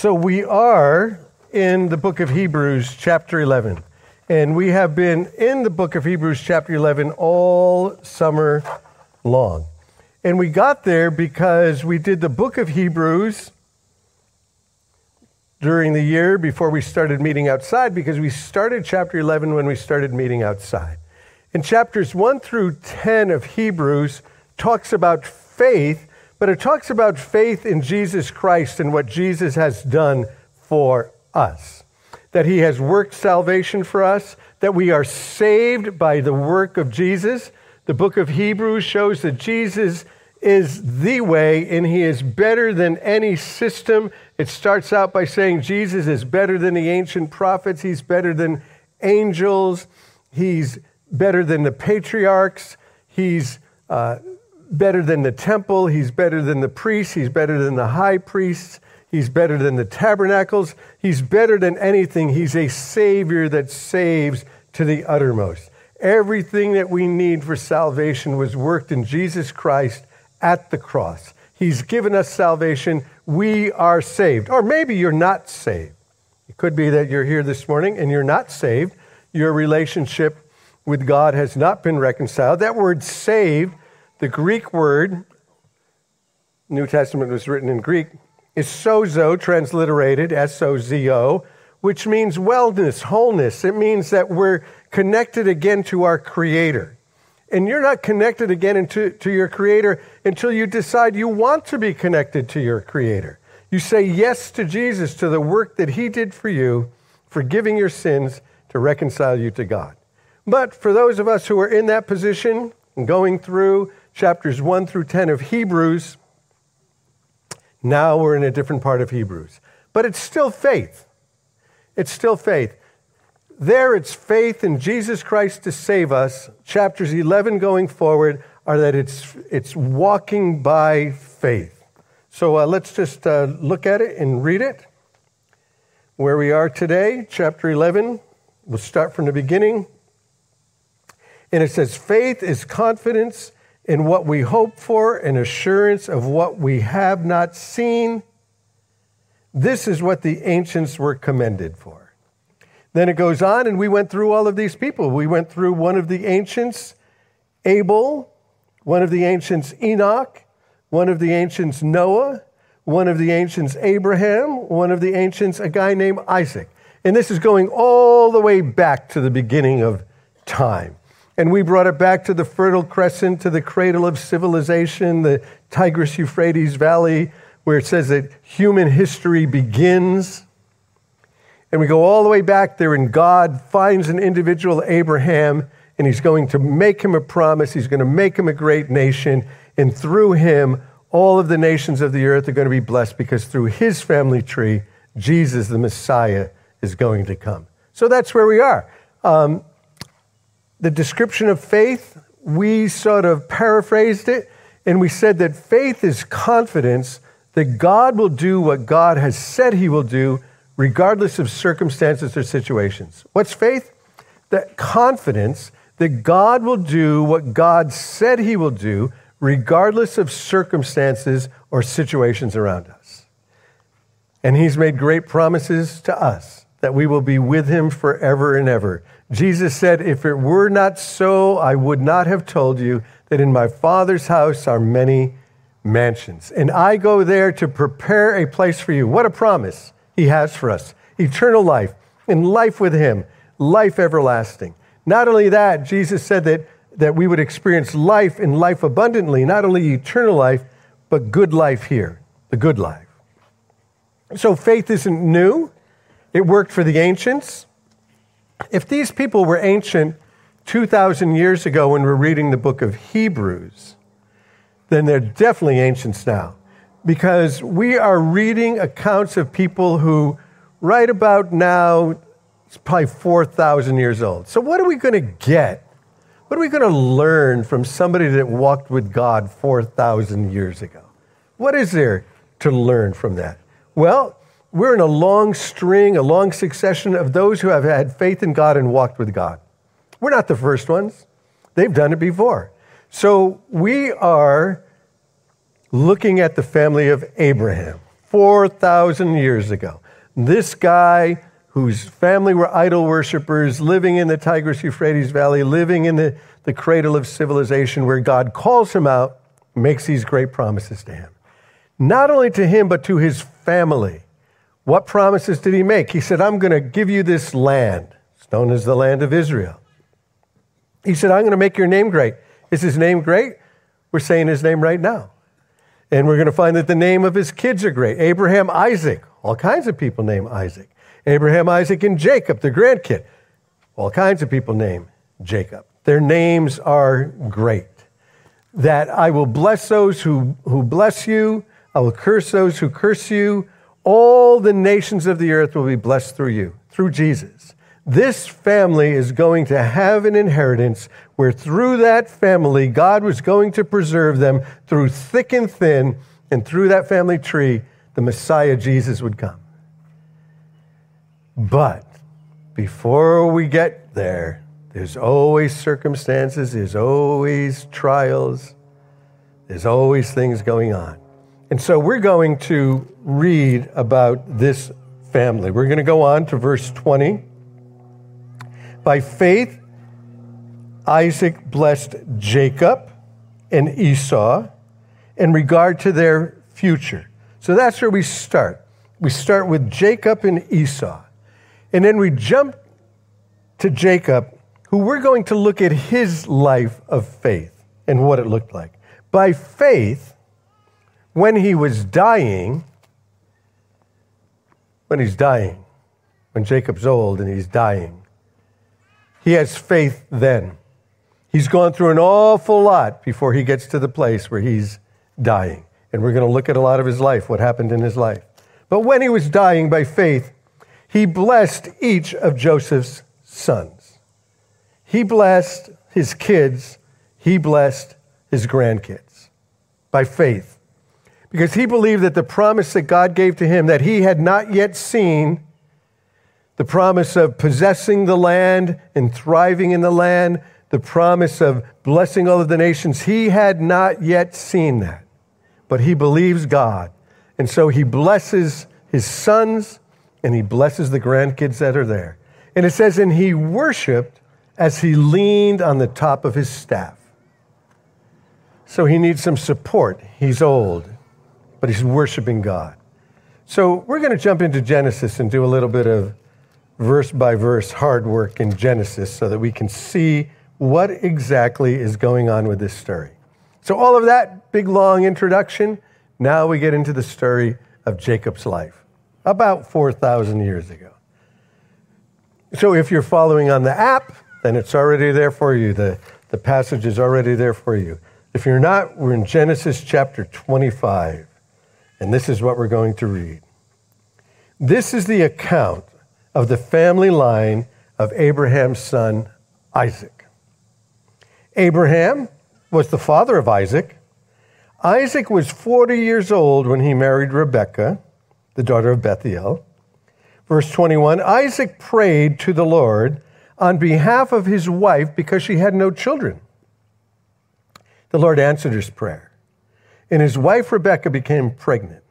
So we are in the book of Hebrews, chapter 11. And we have been in the book of Hebrews, chapter 11, all summer long. And we got there because we did the book of Hebrews during the year before we started meeting outside, because we started chapter 11 when we started meeting outside. In chapters 1 through 10 of Hebrews talks about faith but it talks about faith in Jesus Christ and what Jesus has done for us. That he has worked salvation for us, that we are saved by the work of Jesus. The book of Hebrews shows that Jesus is the way and he is better than any system. It starts out by saying Jesus is better than the ancient prophets, he's better than angels, he's better than the patriarchs, he's uh, better than the temple, he's better than the priests, he's better than the high priests, he's better than the tabernacles, he's better than anything. He's a savior that saves to the uttermost. Everything that we need for salvation was worked in Jesus Christ at the cross. He's given us salvation. We are saved. Or maybe you're not saved. It could be that you're here this morning and you're not saved. Your relationship with God has not been reconciled. That word saved the Greek word, New Testament was written in Greek, is sozo, transliterated S O Z O, which means wellness, wholeness. It means that we're connected again to our Creator. And you're not connected again into, to your Creator until you decide you want to be connected to your Creator. You say yes to Jesus, to the work that He did for you, forgiving your sins to reconcile you to God. But for those of us who are in that position and going through chapters 1 through 10 of Hebrews. Now we're in a different part of Hebrews. But it's still faith. It's still faith. There, it's faith in Jesus Christ to save us. Chapters 11 going forward are that it's, it's walking by faith. So uh, let's just uh, look at it and read it. Where we are today, chapter 11, we'll start from the beginning. And it says, Faith is confidence in what we hope for and assurance of what we have not seen. This is what the ancients were commended for. Then it goes on, and we went through all of these people. We went through one of the ancients, Abel, one of the ancients, Enoch, one of the ancients, Noah, one of the ancients, Abraham, one of the ancients, a guy named Isaac. And this is going all the way back to the beginning of time. And we brought it back to the Fertile Crescent, to the cradle of civilization, the Tigris Euphrates Valley, where it says that human history begins. And we go all the way back there, and God finds an individual, Abraham, and he's going to make him a promise. He's going to make him a great nation. And through him, all of the nations of the earth are going to be blessed because through his family tree, Jesus, the Messiah, is going to come. So that's where we are. Um, the description of faith, we sort of paraphrased it and we said that faith is confidence that God will do what God has said he will do, regardless of circumstances or situations. What's faith? That confidence that God will do what God said he will do, regardless of circumstances or situations around us. And he's made great promises to us that we will be with him forever and ever. Jesus said, If it were not so, I would not have told you that in my Father's house are many mansions. And I go there to prepare a place for you. What a promise he has for us eternal life and life with him, life everlasting. Not only that, Jesus said that, that we would experience life and life abundantly, not only eternal life, but good life here, the good life. So faith isn't new. It worked for the ancients. If these people were ancient 2,000 years ago when we're reading the book of Hebrews, then they're definitely ancients now. Because we are reading accounts of people who, right about now, it's probably 4,000 years old. So, what are we going to get? What are we going to learn from somebody that walked with God 4,000 years ago? What is there to learn from that? Well, we're in a long string, a long succession of those who have had faith in God and walked with God. We're not the first ones, they've done it before. So we are looking at the family of Abraham. 4,000 years ago. This guy whose family were idol worshippers, living in the Tigris Euphrates Valley, living in the, the cradle of civilization, where God calls him out, makes these great promises to him. Not only to him, but to his family. What promises did he make? He said, I'm going to give you this land. It's known as the land of Israel. He said, I'm going to make your name great. Is his name great? We're saying his name right now. And we're going to find that the name of his kids are great Abraham, Isaac. All kinds of people name Isaac. Abraham, Isaac, and Jacob, the grandkid. All kinds of people name Jacob. Their names are great. That I will bless those who, who bless you, I will curse those who curse you. All the nations of the earth will be blessed through you, through Jesus. This family is going to have an inheritance where through that family, God was going to preserve them through thick and thin, and through that family tree, the Messiah Jesus would come. But before we get there, there's always circumstances, there's always trials, there's always things going on. And so we're going to read about this family. We're going to go on to verse 20. By faith, Isaac blessed Jacob and Esau in regard to their future. So that's where we start. We start with Jacob and Esau. And then we jump to Jacob, who we're going to look at his life of faith and what it looked like. By faith, when he was dying, when he's dying, when Jacob's old and he's dying, he has faith then. He's gone through an awful lot before he gets to the place where he's dying. And we're going to look at a lot of his life, what happened in his life. But when he was dying by faith, he blessed each of Joseph's sons. He blessed his kids, he blessed his grandkids by faith. Because he believed that the promise that God gave to him that he had not yet seen, the promise of possessing the land and thriving in the land, the promise of blessing all of the nations, he had not yet seen that. But he believes God. And so he blesses his sons and he blesses the grandkids that are there. And it says, and he worshiped as he leaned on the top of his staff. So he needs some support. He's old, but he's worshiping God. So we're going to jump into Genesis and do a little bit of verse by verse hard work in Genesis so that we can see what exactly is going on with this story. So, all of that big long introduction, now we get into the story of Jacob's life about 4,000 years ago. So if you're following on the app, then it's already there for you. The, the passage is already there for you. If you're not, we're in Genesis chapter 25, and this is what we're going to read. This is the account of the family line of Abraham's son, Isaac. Abraham was the father of Isaac. Isaac was 40 years old when he married Rebekah the daughter of Bethuel. Verse 21 Isaac prayed to the Lord on behalf of his wife because she had no children. The Lord answered his prayer, and his wife Rebekah became pregnant.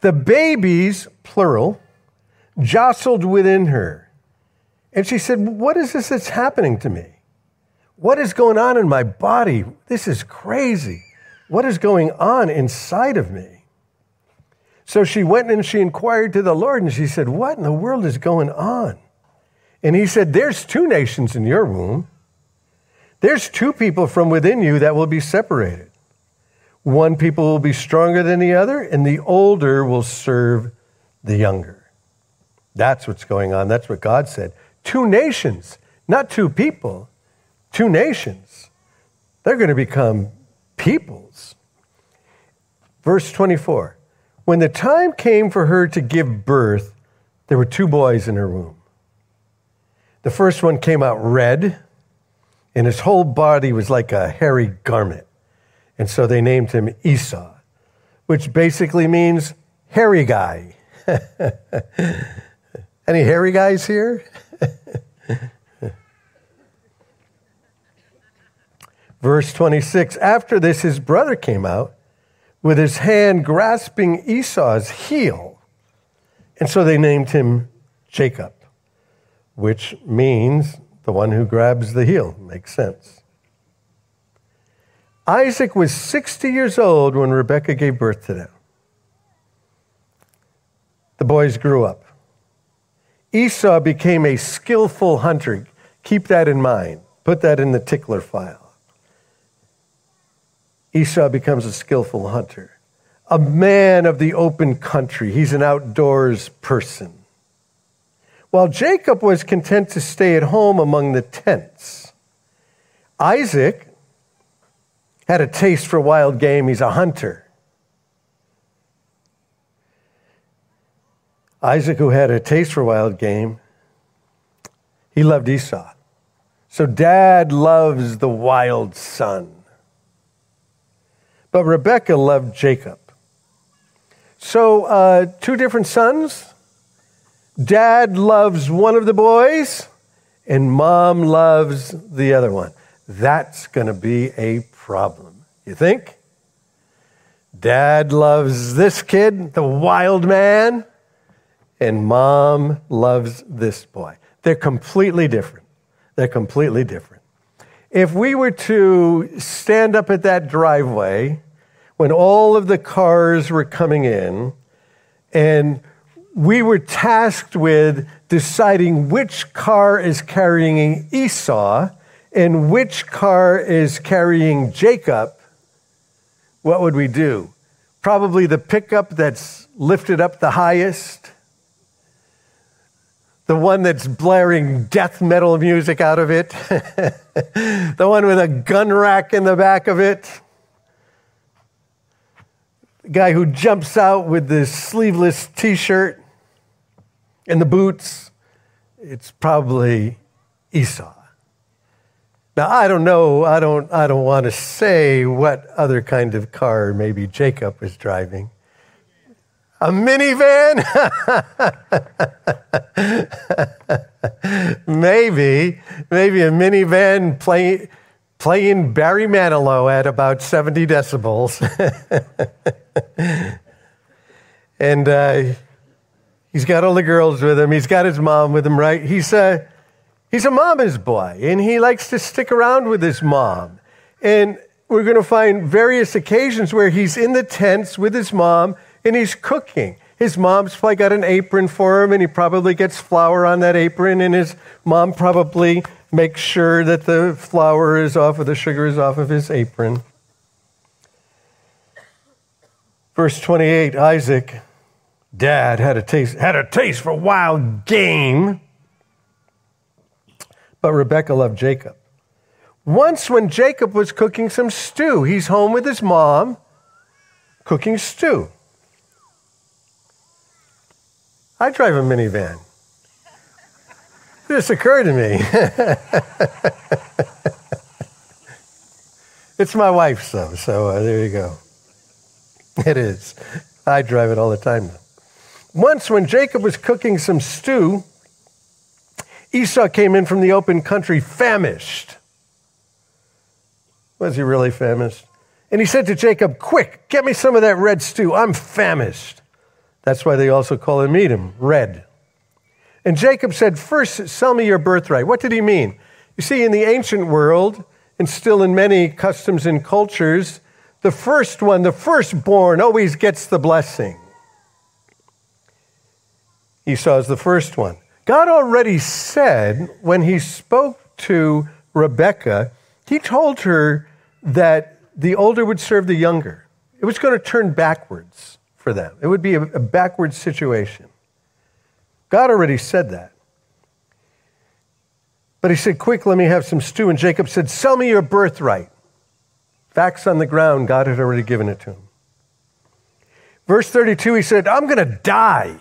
The babies, plural, jostled within her. And she said, What is this that's happening to me? What is going on in my body? This is crazy. What is going on inside of me? So she went and she inquired to the Lord and she said, What in the world is going on? And he said, There's two nations in your womb. There's two people from within you that will be separated. One people will be stronger than the other, and the older will serve the younger. That's what's going on. That's what God said. Two nations, not two people, two nations. They're going to become peoples. Verse 24. When the time came for her to give birth, there were two boys in her womb. The first one came out red, and his whole body was like a hairy garment. And so they named him Esau, which basically means hairy guy. Any hairy guys here? Verse 26 After this, his brother came out with his hand grasping Esau's heel. And so they named him Jacob, which means the one who grabs the heel. Makes sense. Isaac was 60 years old when Rebekah gave birth to them. The boys grew up. Esau became a skillful hunter. Keep that in mind. Put that in the tickler file. Esau becomes a skillful hunter, a man of the open country. He's an outdoors person. While Jacob was content to stay at home among the tents, Isaac had a taste for wild game. He's a hunter. Isaac, who had a taste for wild game, he loved Esau. So dad loves the wild son. But Rebekah loved Jacob. So, uh, two different sons. Dad loves one of the boys, and mom loves the other one. That's going to be a problem. You think? Dad loves this kid, the wild man, and mom loves this boy. They're completely different. They're completely different. If we were to stand up at that driveway when all of the cars were coming in and we were tasked with deciding which car is carrying Esau and which car is carrying Jacob, what would we do? Probably the pickup that's lifted up the highest, the one that's blaring death metal music out of it, the one with a gun rack in the back of it, the guy who jumps out with the sleeveless t shirt and the boots. It's probably Esau. Now I don't know, I don't I don't want to say what other kind of car maybe Jacob was driving. A minivan? maybe, maybe a minivan play, playing Barry Manilow at about 70 decibels. and uh, he's got all the girls with him. He's got his mom with him, right? He's a, he's a mama's boy, and he likes to stick around with his mom. And we're going to find various occasions where he's in the tents with his mom and he's cooking. His mom's probably got an apron for him, and he probably gets flour on that apron, and his mom probably makes sure that the flour is off of the sugar is off of his apron. Verse 28 Isaac, dad, had a taste, had a taste for wild game, but Rebekah loved Jacob. Once, when Jacob was cooking some stew, he's home with his mom cooking stew. I drive a minivan. This occurred to me. it's my wife's, though, so uh, there you go. It is. I drive it all the time. Once, when Jacob was cooking some stew, Esau came in from the open country famished. Was he really famished? And he said to Jacob, Quick, get me some of that red stew. I'm famished. That's why they also call him Edom, red. And Jacob said, First, sell me your birthright. What did he mean? You see, in the ancient world, and still in many customs and cultures, the first one, the firstborn, always gets the blessing. Esau is the first one. God already said when he spoke to Rebekah, he told her that the older would serve the younger. It was going to turn backwards for them. It would be a, a backward situation. God already said that. But he said, Quick, let me have some stew. And Jacob said, Sell me your birthright. Facts on the ground, God had already given it to him. Verse 32, he said, I'm going to die.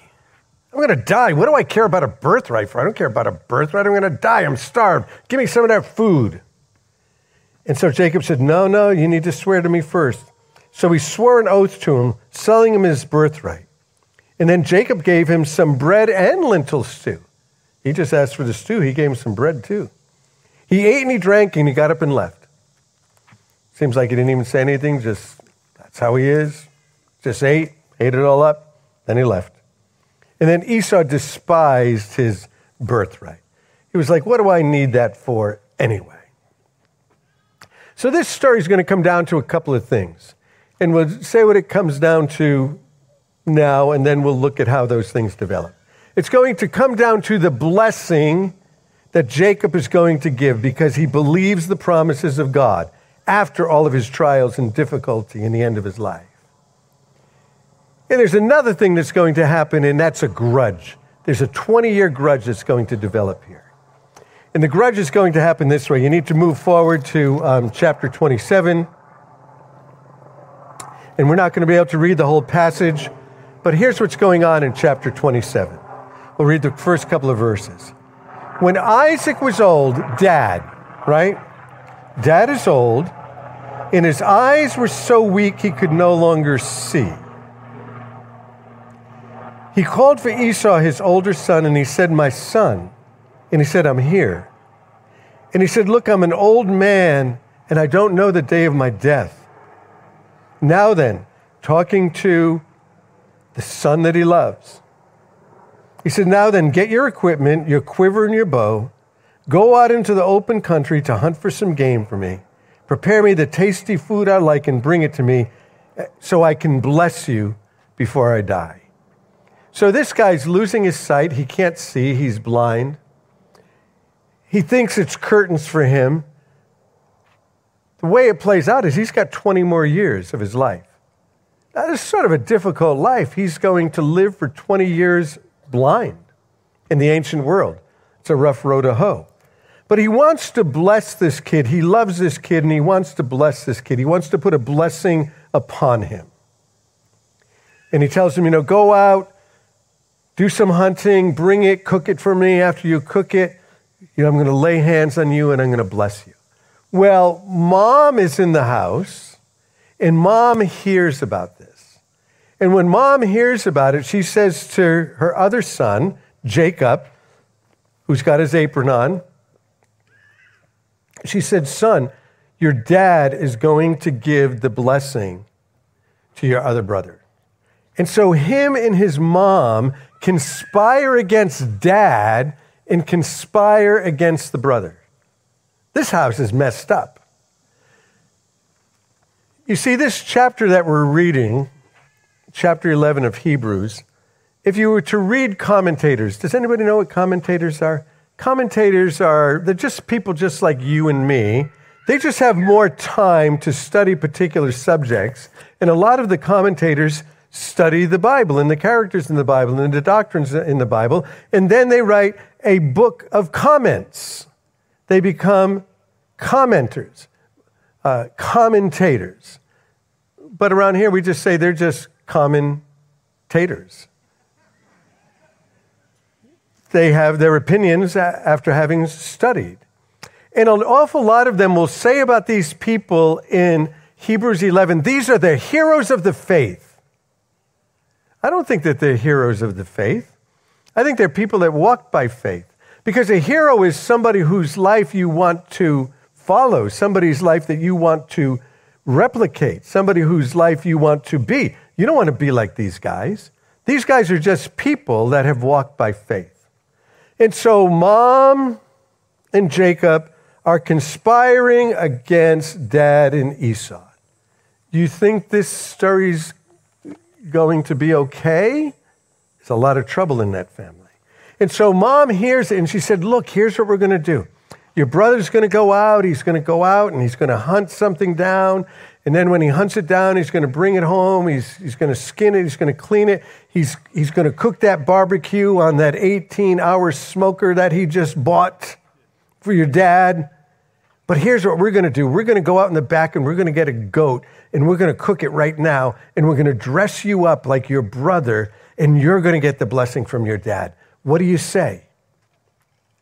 I'm going to die. What do I care about a birthright for? I don't care about a birthright. I'm going to die. I'm starved. Give me some of that food. And so Jacob said, No, no, you need to swear to me first. So he swore an oath to him, selling him his birthright. And then Jacob gave him some bread and lentil stew. He just asked for the stew, he gave him some bread too. He ate and he drank and he got up and left. Seems like he didn't even say anything, just that's how he is. Just ate, ate it all up, then he left. And then Esau despised his birthright. He was like, What do I need that for anyway? So this story is going to come down to a couple of things. And we'll say what it comes down to now, and then we'll look at how those things develop. It's going to come down to the blessing that Jacob is going to give because he believes the promises of God after all of his trials and difficulty in the end of his life. And there's another thing that's going to happen, and that's a grudge. There's a 20 year grudge that's going to develop here. And the grudge is going to happen this way. You need to move forward to um, chapter 27. And we're not going to be able to read the whole passage, but here's what's going on in chapter 27. We'll read the first couple of verses. When Isaac was old, dad, right? Dad is old, and his eyes were so weak he could no longer see. He called for Esau, his older son, and he said, My son. And he said, I'm here. And he said, Look, I'm an old man, and I don't know the day of my death. Now then, talking to the son that he loves, he said, Now then, get your equipment, your quiver, and your bow. Go out into the open country to hunt for some game for me. Prepare me the tasty food I like and bring it to me eh, so I can bless you before I die. So this guy's losing his sight. He can't see, he's blind. He thinks it's curtains for him. The way it plays out is he's got 20 more years of his life. That is sort of a difficult life. He's going to live for 20 years blind in the ancient world. It's a rough road to hoe. But he wants to bless this kid. He loves this kid and he wants to bless this kid. He wants to put a blessing upon him. And he tells him, you know, go out, do some hunting, bring it, cook it for me. After you cook it, you know, I'm going to lay hands on you and I'm going to bless you. Well, mom is in the house and mom hears about this. And when mom hears about it, she says to her other son, Jacob, who's got his apron on, she said, Son, your dad is going to give the blessing to your other brother. And so, him and his mom conspire against dad and conspire against the brother. This house is messed up. You see, this chapter that we're reading, chapter 11 of Hebrews, if you were to read commentators, does anybody know what commentators are? Commentators are, they're just people just like you and me. They just have more time to study particular subjects. And a lot of the commentators study the Bible and the characters in the Bible and the doctrines in the Bible, and then they write a book of comments. They become commenters, uh, commentators. But around here, we just say they're just commentators. They have their opinions after having studied. And an awful lot of them will say about these people in Hebrews 11, these are the heroes of the faith. I don't think that they're heroes of the faith. I think they're people that walk by faith. Because a hero is somebody whose life you want to follow, somebody's life that you want to replicate, somebody whose life you want to be. You don't want to be like these guys. These guys are just people that have walked by faith. And so, mom and Jacob are conspiring against dad and Esau. Do you think this story's going to be okay? There's a lot of trouble in that family. And so mom hears it and she said, Look, here's what we're going to do. Your brother's going to go out. He's going to go out and he's going to hunt something down. And then when he hunts it down, he's going to bring it home. He's, he's going to skin it. He's going to clean it. He's, he's going to cook that barbecue on that 18 hour smoker that he just bought for your dad. But here's what we're going to do we're going to go out in the back and we're going to get a goat and we're going to cook it right now and we're going to dress you up like your brother and you're going to get the blessing from your dad. What do you say?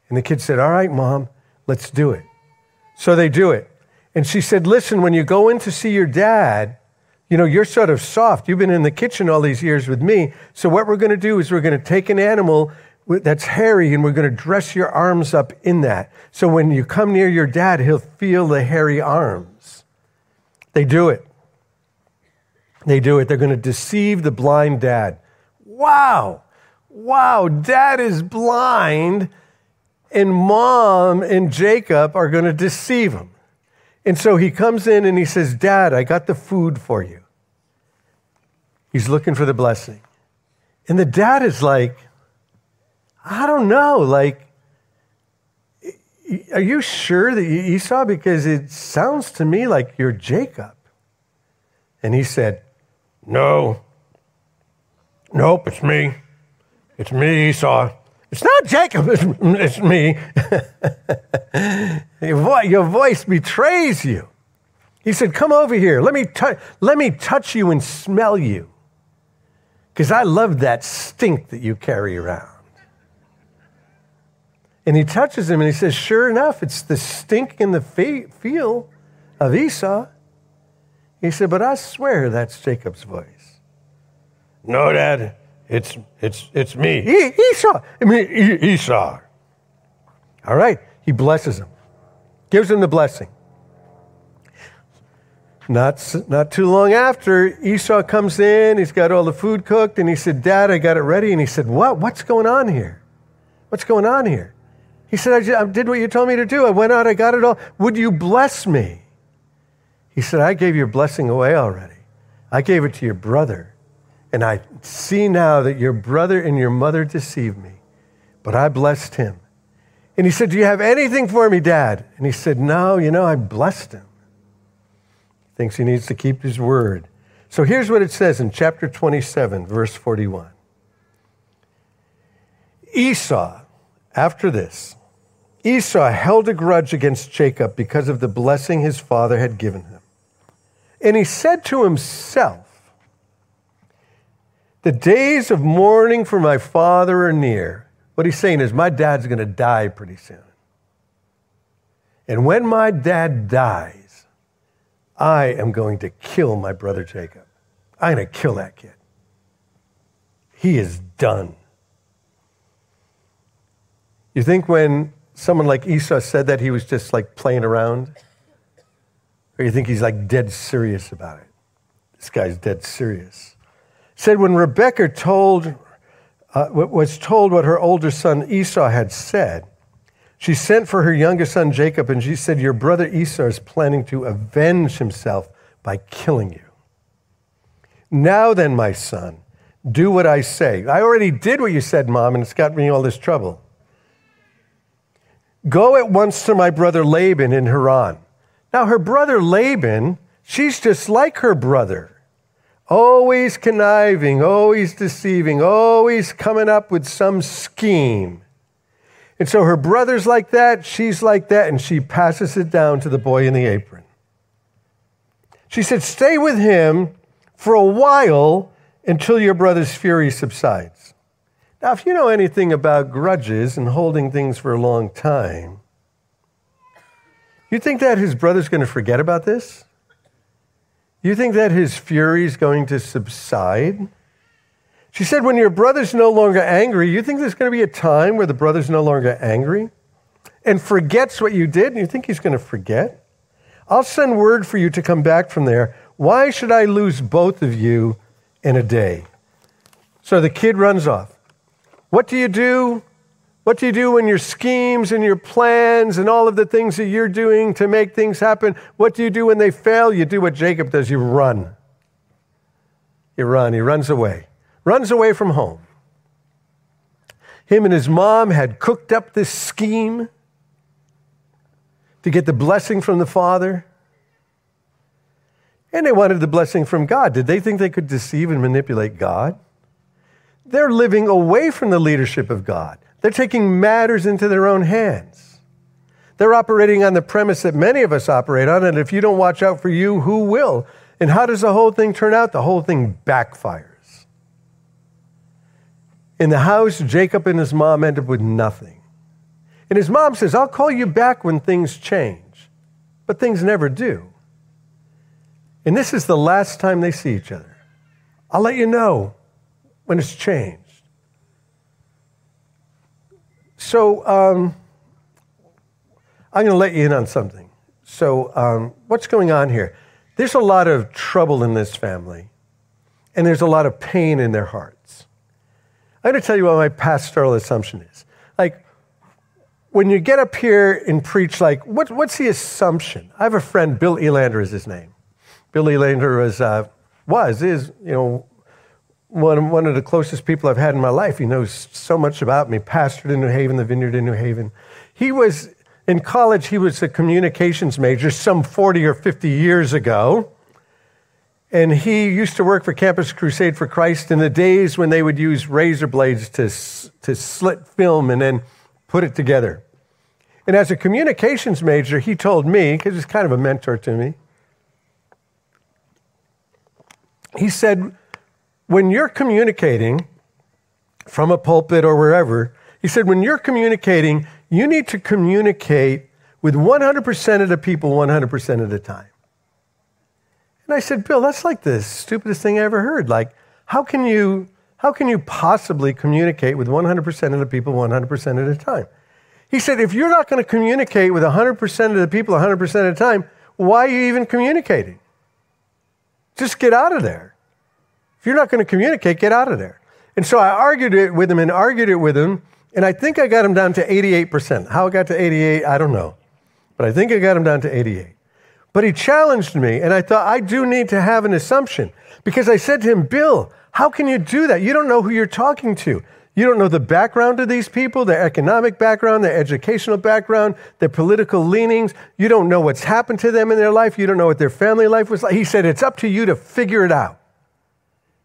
And the kid said, All right, mom, let's do it. So they do it. And she said, Listen, when you go in to see your dad, you know, you're sort of soft. You've been in the kitchen all these years with me. So what we're going to do is we're going to take an animal that's hairy and we're going to dress your arms up in that. So when you come near your dad, he'll feel the hairy arms. They do it. They do it. They're going to deceive the blind dad. Wow. Wow. Dad is blind, and mom and Jacob are going to deceive him. And so he comes in and he says, Dad, I got the food for you. He's looking for the blessing. And the dad is like, I don't know, like, are you sure that you Esau? Because it sounds to me like you're Jacob. And he said, No. Nope, it's me. It's me, Esau. It's not Jacob, it's, it's me. your, vo- your voice betrays you. He said, Come over here. Let me, t- let me touch you and smell you. Because I love that stink that you carry around. And he touches him and he says, Sure enough, it's the stink in the feel of Esau. He said, But I swear that's Jacob's voice. No, Dad, it's, it's, it's me. Esau. I mean, Esau. All right. He blesses him, gives him the blessing. Not, not too long after, Esau comes in. He's got all the food cooked, and he said, Dad, I got it ready. And he said, What? What's going on here? What's going on here? He said, I, just, I did what you told me to do. I went out, I got it all. Would you bless me? He said, I gave your blessing away already. I gave it to your brother. And I see now that your brother and your mother deceived me, but I blessed him. And he said, Do you have anything for me, Dad? And he said, No, you know, I blessed him. He thinks he needs to keep his word. So here's what it says in chapter 27, verse 41. Esau, after this, Esau held a grudge against Jacob because of the blessing his father had given him. And he said to himself, The days of mourning for my father are near. What he's saying is, My dad's going to die pretty soon. And when my dad dies, I am going to kill my brother Jacob. I'm going to kill that kid. He is done. You think when someone like Esau said that he was just like playing around? Or you think he's like dead serious about it? This guy's dead serious. Said when Rebekah told, uh, was told what her older son Esau had said, she sent for her youngest son Jacob and she said, Your brother Esau is planning to avenge himself by killing you. Now then, my son, do what I say. I already did what you said, mom, and it's got me all this trouble. Go at once to my brother Laban in Haran. Now, her brother Laban, she's just like her brother. Always conniving, always deceiving, always coming up with some scheme. And so her brother's like that, she's like that, and she passes it down to the boy in the apron. She said, Stay with him for a while until your brother's fury subsides. Now, if you know anything about grudges and holding things for a long time, you think that his brother's going to forget about this? You think that his fury is going to subside? She said, when your brother's no longer angry, you think there's going to be a time where the brother's no longer angry and forgets what you did? And you think he's going to forget? I'll send word for you to come back from there. Why should I lose both of you in a day? So the kid runs off. What do you do? What do you do when your schemes and your plans and all of the things that you're doing to make things happen, what do you do when they fail? You do what Jacob does you run. You run. He runs away, runs away from home. Him and his mom had cooked up this scheme to get the blessing from the father. And they wanted the blessing from God. Did they think they could deceive and manipulate God? They're living away from the leadership of God. They're taking matters into their own hands. They're operating on the premise that many of us operate on, and if you don't watch out for you, who will? And how does the whole thing turn out? The whole thing backfires. In the house, Jacob and his mom end up with nothing. And his mom says, I'll call you back when things change. But things never do. And this is the last time they see each other. I'll let you know when it's changed. So um, I'm going to let you in on something. So, um, what's going on here? There's a lot of trouble in this family. and there's a lot of pain in their hearts. I'm going to tell you what my pastoral assumption is. Like, when you get up here and preach, like, what, what's the assumption? I have a friend, Bill Elander is his name. Bill Elander was, uh, was, is, you know, one, one of the closest people I've had in my life. He knows so much about me, pastored in New Haven, the vineyard in New Haven. He was, in college, he was a communications major some 40 or 50 years ago. And he used to work for Campus Crusade for Christ in the days when they would use razor blades to, to slit film and then put it together. And as a communications major, he told me, because he's kind of a mentor to me, he said, when you're communicating from a pulpit or wherever, he said, when you're communicating, you need to communicate with 100% of the people 100% of the time. And I said, Bill, that's like the stupidest thing I ever heard. Like, how can you, how can you possibly communicate with 100% of the people 100% of the time? He said, if you're not going to communicate with 100% of the people 100% of the time, why are you even communicating? Just get out of there. You're not going to communicate, get out of there. And so I argued it with him and argued it with him, and I think I got him down to 88%. How I got to 88, I don't know. But I think I got him down to 88. But he challenged me, and I thought, I do need to have an assumption. Because I said to him, Bill, how can you do that? You don't know who you're talking to. You don't know the background of these people, their economic background, their educational background, their political leanings. You don't know what's happened to them in their life. You don't know what their family life was like. He said, It's up to you to figure it out.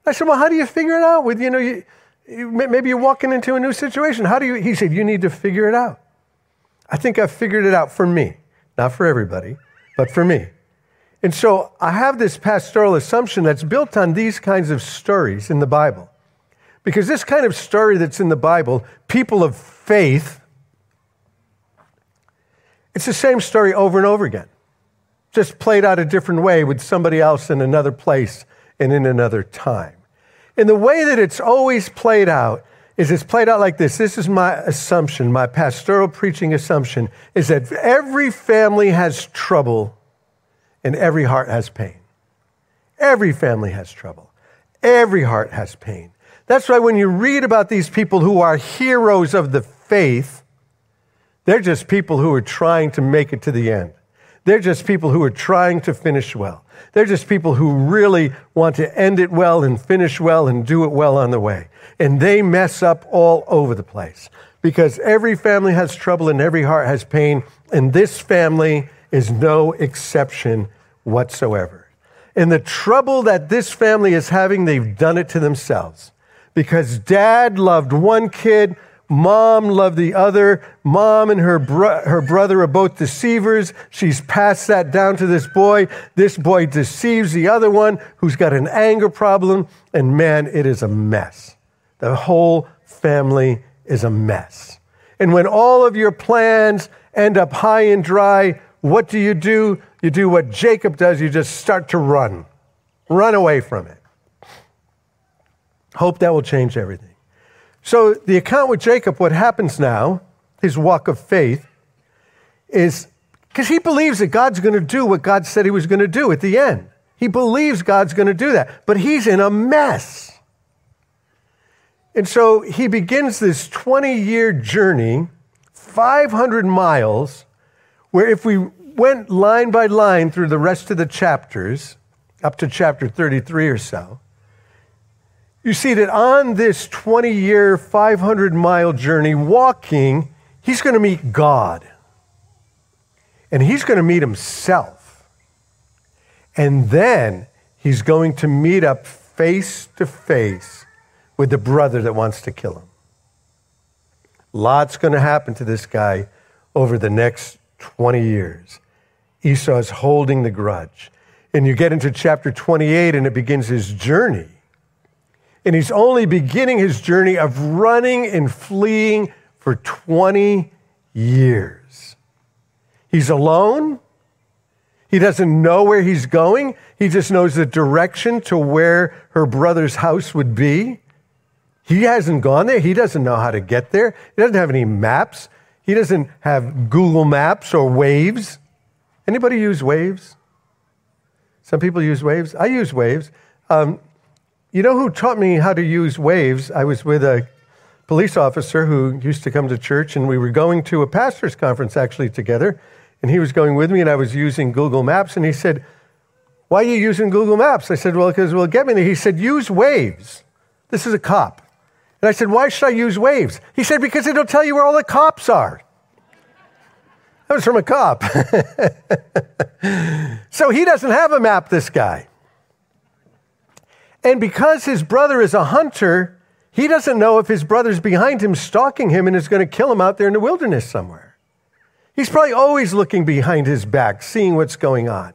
I said, Well, how do you figure it out? With, you know, you, you, maybe you're walking into a new situation. How do you? He said, You need to figure it out. I think I've figured it out for me, not for everybody but for me. And so I have this pastoral assumption that's built on these kinds of stories in the Bible. Because this kind of story that's in the Bible, people of faith, it's the same story over and over again, just played out a different way with somebody else in another place and in another time. And the way that it's always played out is it's played out like this. This is my assumption, my pastoral preaching assumption, is that every family has trouble and every heart has pain. Every family has trouble. Every heart has pain. That's why when you read about these people who are heroes of the faith, they're just people who are trying to make it to the end. They're just people who are trying to finish well. They're just people who really want to end it well and finish well and do it well on the way. And they mess up all over the place because every family has trouble and every heart has pain. And this family is no exception whatsoever. And the trouble that this family is having, they've done it to themselves because dad loved one kid Mom loved the other. Mom and her, bro- her brother are both deceivers. She's passed that down to this boy. This boy deceives the other one who's got an anger problem. And man, it is a mess. The whole family is a mess. And when all of your plans end up high and dry, what do you do? You do what Jacob does. You just start to run. Run away from it. Hope that will change everything. So, the account with Jacob, what happens now, his walk of faith, is because he believes that God's going to do what God said he was going to do at the end. He believes God's going to do that, but he's in a mess. And so he begins this 20 year journey, 500 miles, where if we went line by line through the rest of the chapters, up to chapter 33 or so, you see that on this 20 year, 500 mile journey, walking, he's going to meet God. And he's going to meet himself. And then he's going to meet up face to face with the brother that wants to kill him. Lots going to happen to this guy over the next 20 years. Esau is holding the grudge. And you get into chapter 28 and it begins his journey and he's only beginning his journey of running and fleeing for 20 years. He's alone. He doesn't know where he's going. He just knows the direction to where her brother's house would be. He hasn't gone there. He doesn't know how to get there. He doesn't have any maps. He doesn't have Google Maps or Waze. Anybody use Waze? Some people use Waze. I use Waze. Um, you know who taught me how to use Waze? I was with a police officer who used to come to church, and we were going to a pastor's conference actually together. And he was going with me, and I was using Google Maps. And he said, Why are you using Google Maps? I said, Well, because it will get me there. He said, Use Waze. This is a cop. And I said, Why should I use Waze? He said, Because it'll tell you where all the cops are. That was from a cop. so he doesn't have a map, this guy. And because his brother is a hunter, he doesn't know if his brother's behind him stalking him and is going to kill him out there in the wilderness somewhere. He's probably always looking behind his back, seeing what's going on.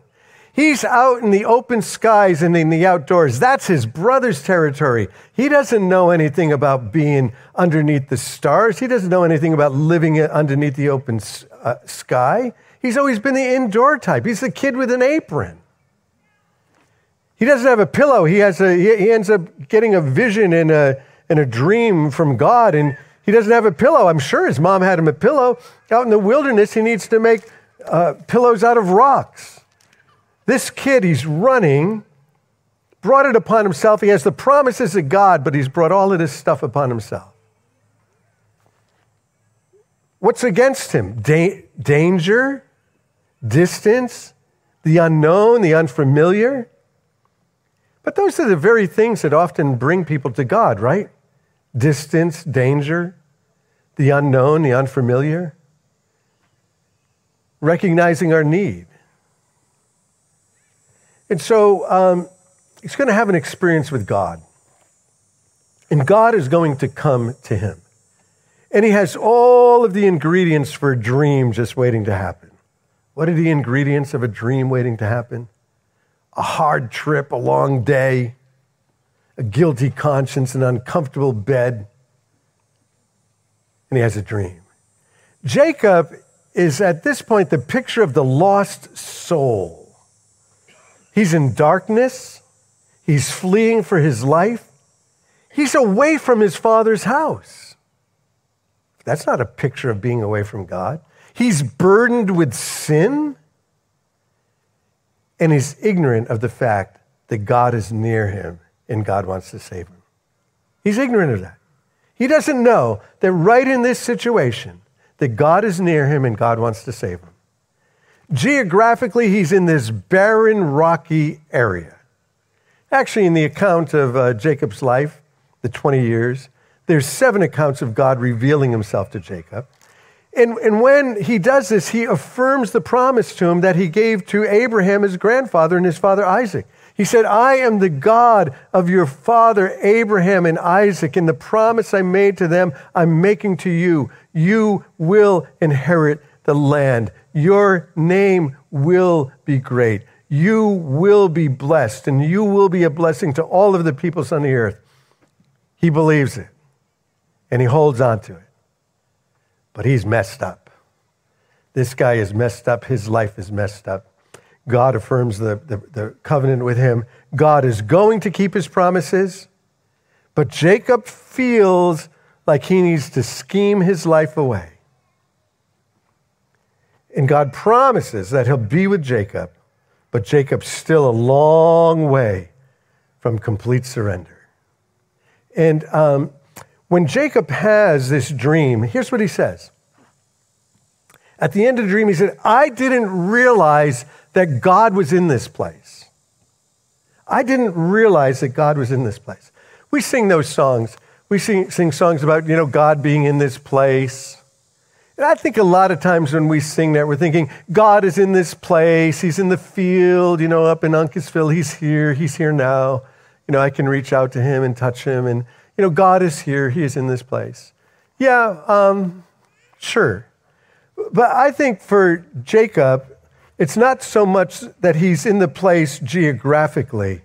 He's out in the open skies and in the outdoors. That's his brother's territory. He doesn't know anything about being underneath the stars. He doesn't know anything about living underneath the open uh, sky. He's always been the indoor type. He's the kid with an apron. He doesn't have a pillow. He, has a, he ends up getting a vision in a, in a dream from God, and he doesn't have a pillow. I'm sure his mom had him a pillow. Out in the wilderness, he needs to make uh, pillows out of rocks. This kid, he's running, brought it upon himself. He has the promises of God, but he's brought all of this stuff upon himself. What's against him? Da- danger, distance, the unknown, the unfamiliar. But those are the very things that often bring people to God, right? Distance, danger, the unknown, the unfamiliar. Recognizing our need. And so um, he's going to have an experience with God. And God is going to come to him. And he has all of the ingredients for a dream just waiting to happen. What are the ingredients of a dream waiting to happen? A hard trip, a long day, a guilty conscience, an uncomfortable bed. And he has a dream. Jacob is at this point the picture of the lost soul. He's in darkness. He's fleeing for his life. He's away from his father's house. That's not a picture of being away from God. He's burdened with sin, and he's ignorant of the fact that God is near him and God wants to save him. He's ignorant of that. He doesn't know that right in this situation, that God is near him and God wants to save him. Geographically, he's in this barren, rocky area. Actually, in the account of uh, Jacob's life, the 20 years, there's seven accounts of God revealing himself to Jacob. And, and when he does this, he affirms the promise to him that he gave to Abraham, his grandfather, and his father Isaac. He said, I am the God of your father Abraham and Isaac, and the promise I made to them, I'm making to you. You will inherit the land. Your name will be great. You will be blessed, and you will be a blessing to all of the peoples on the earth. He believes it, and he holds on to it. But he's messed up. This guy is messed up. His life is messed up. God affirms the, the, the covenant with him. God is going to keep his promises, but Jacob feels like he needs to scheme his life away. And God promises that he'll be with Jacob, but Jacob's still a long way from complete surrender. And um, when Jacob has this dream, here's what he says. At the end of the dream, he said, I didn't realize that God was in this place. I didn't realize that God was in this place. We sing those songs. We sing, sing songs about, you know, God being in this place. And I think a lot of times when we sing that, we're thinking, God is in this place. He's in the field, you know, up in Uncasville. He's here. He's here now. You know, I can reach out to him and touch him. And, you know, God is here. He is in this place. Yeah, um, sure. But I think for Jacob, it's not so much that he's in the place geographically,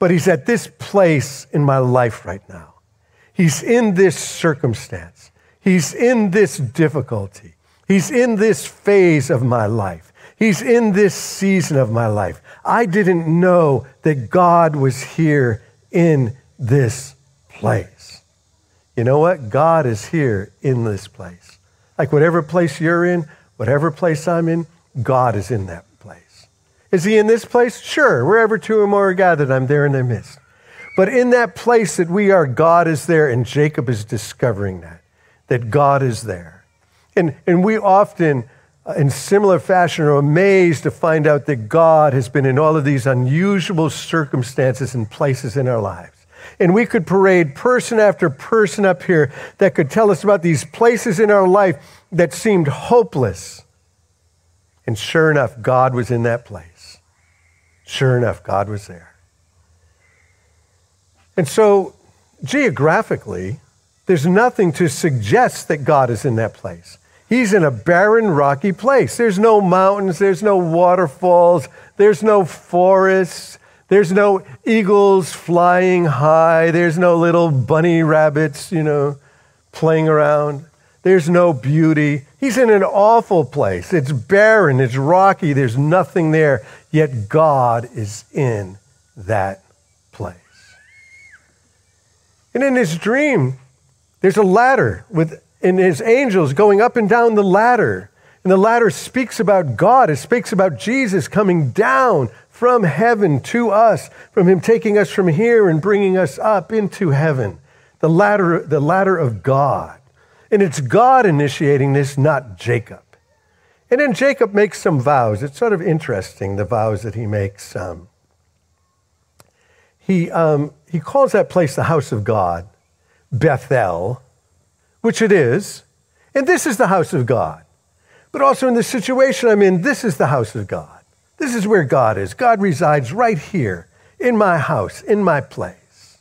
but he's at this place in my life right now. He's in this circumstance. He's in this difficulty. He's in this phase of my life. He's in this season of my life. I didn't know that God was here in this place. You know what? God is here in this place. Like whatever place you're in, whatever place I'm in, God is in that place. Is he in this place? Sure. Wherever two or more are gathered, I'm there in their midst. But in that place that we are, God is there, and Jacob is discovering that, that God is there. And, and we often, uh, in similar fashion, are amazed to find out that God has been in all of these unusual circumstances and places in our lives. And we could parade person after person up here that could tell us about these places in our life that seemed hopeless. And sure enough, God was in that place. Sure enough, God was there. And so, geographically, there's nothing to suggest that God is in that place. He's in a barren, rocky place. There's no mountains, there's no waterfalls, there's no forests, there's no eagles flying high, there's no little bunny rabbits, you know, playing around. There's no beauty. He's in an awful place. It's barren, it's rocky, there's nothing there. Yet God is in that place. And in his dream, there's a ladder with and his angels going up and down the ladder. And the ladder speaks about God. It speaks about Jesus coming down from heaven to us, from him taking us from here and bringing us up into heaven. The ladder, the ladder of God. And it's God initiating this, not Jacob. And then Jacob makes some vows. It's sort of interesting, the vows that he makes. Um, he, um, he calls that place the house of God, Bethel, which it is. And this is the house of God. But also in the situation I'm in, this is the house of God. This is where God is. God resides right here in my house, in my place.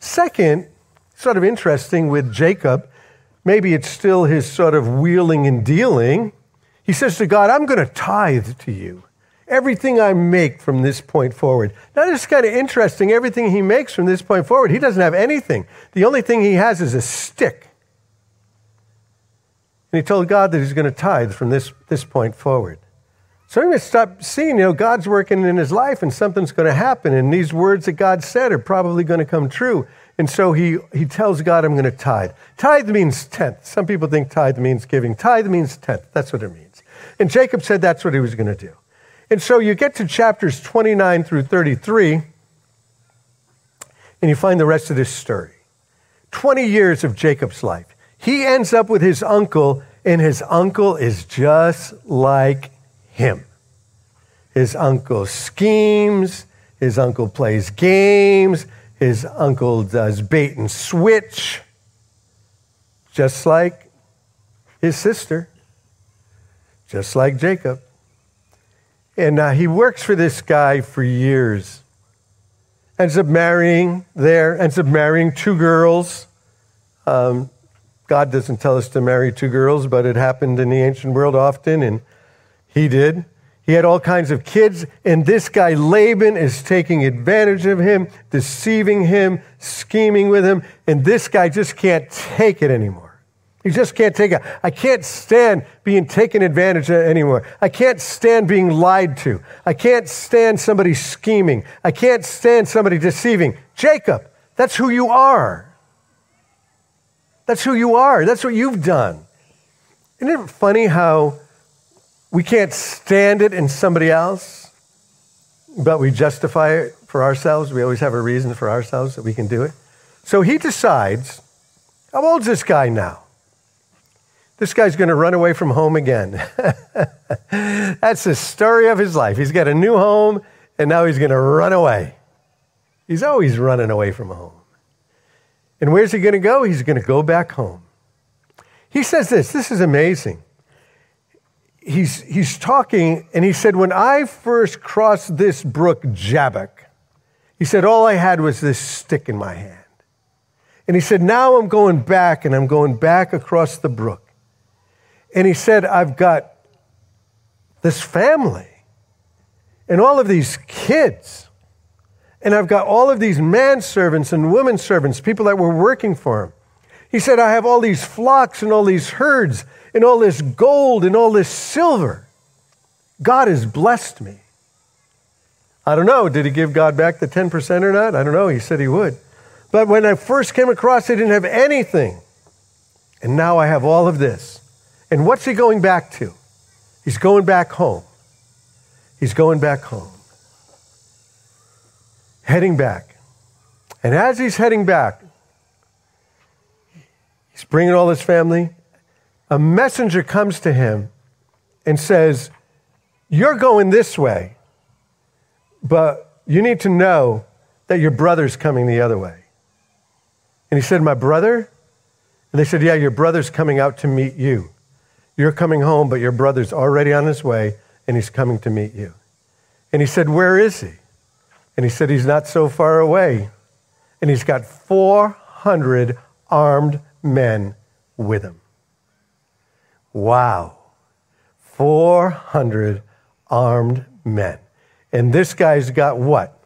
Second, sort of interesting with Jacob, maybe it's still his sort of wheeling and dealing. He says to God, I'm going to tithe to you. Everything I make from this point forward. Now, this is kind of interesting. Everything he makes from this point forward, he doesn't have anything. The only thing he has is a stick. And he told God that he's going to tithe from this, this point forward. So I'm going to stop seeing, you know, God's working in his life and something's going to happen. And these words that God said are probably going to come true. And so he, he tells God, I'm going to tithe. Tithe means tenth. Some people think tithe means giving. Tithe means tenth. That's what it means. And Jacob said that's what he was going to do. And so you get to chapters 29 through 33, and you find the rest of this story. 20 years of Jacob's life. He ends up with his uncle, and his uncle is just like him. His uncle schemes, his uncle plays games, his uncle does bait and switch, just like his sister, just like Jacob. And uh, he works for this guy for years. Ends up marrying there, ends up marrying two girls. Um, God doesn't tell us to marry two girls, but it happened in the ancient world often, and he did. He had all kinds of kids, and this guy, Laban, is taking advantage of him, deceiving him, scheming with him, and this guy just can't take it anymore. He just can't take it. I can't stand being taken advantage of anymore. I can't stand being lied to. I can't stand somebody scheming. I can't stand somebody deceiving. Jacob, that's who you are. That's who you are. That's what you've done. Isn't it funny how we can't stand it in somebody else, but we justify it for ourselves? We always have a reason for ourselves that we can do it. So he decides, how old's this guy now? This guy's going to run away from home again. That's the story of his life. He's got a new home, and now he's going to run away. He's always running away from home. And where's he going to go? He's going to go back home. He says this this is amazing. He's, he's talking, and he said, When I first crossed this brook, Jabbok, he said, All I had was this stick in my hand. And he said, Now I'm going back, and I'm going back across the brook. And he said, I've got this family and all of these kids. And I've got all of these manservants and women servants, people that were working for him. He said, I have all these flocks and all these herds and all this gold and all this silver. God has blessed me. I don't know. Did he give God back the 10% or not? I don't know. He said he would. But when I first came across, I didn't have anything. And now I have all of this. And what's he going back to? He's going back home. He's going back home. Heading back. And as he's heading back, he's bringing all his family. A messenger comes to him and says, You're going this way, but you need to know that your brother's coming the other way. And he said, My brother? And they said, Yeah, your brother's coming out to meet you. You're coming home, but your brother's already on his way, and he's coming to meet you. And he said, Where is he? And he said, He's not so far away. And he's got 400 armed men with him. Wow. 400 armed men. And this guy's got what?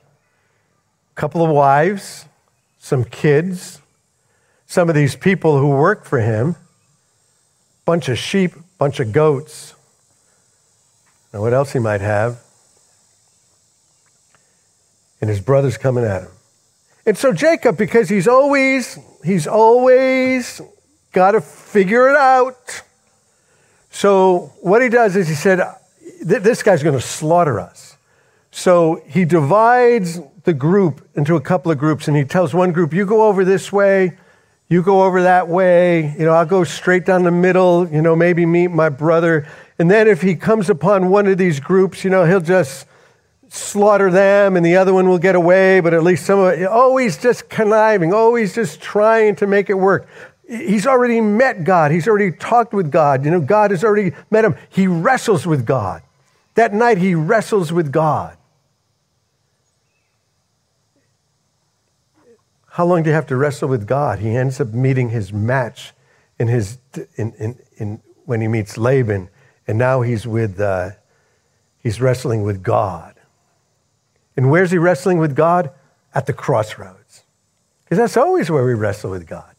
A couple of wives, some kids, some of these people who work for him, bunch of sheep, bunch of goats. Now, what else he might have? And his brother's coming at him. And so Jacob, because he's always, he's always got to figure it out. So what he does is he said, this guy's going to slaughter us. So he divides the group into a couple of groups and he tells one group, you go over this way, you go over that way, you know, I'll go straight down the middle, you know, maybe meet my brother. And then if he comes upon one of these groups, you know, he'll just slaughter them and the other one will get away, but at least some of oh, it, always just conniving, oh, always just trying to make it work. He's already met God. He's already talked with God. You know, God has already met him. He wrestles with God. That night, he wrestles with God. How long do you have to wrestle with God? He ends up meeting his match in his, in, in, in when he meets Laban, and now he's with, uh, he's wrestling with God. And where's he wrestling with God? At the crossroads. Because that's always where we wrestle with God.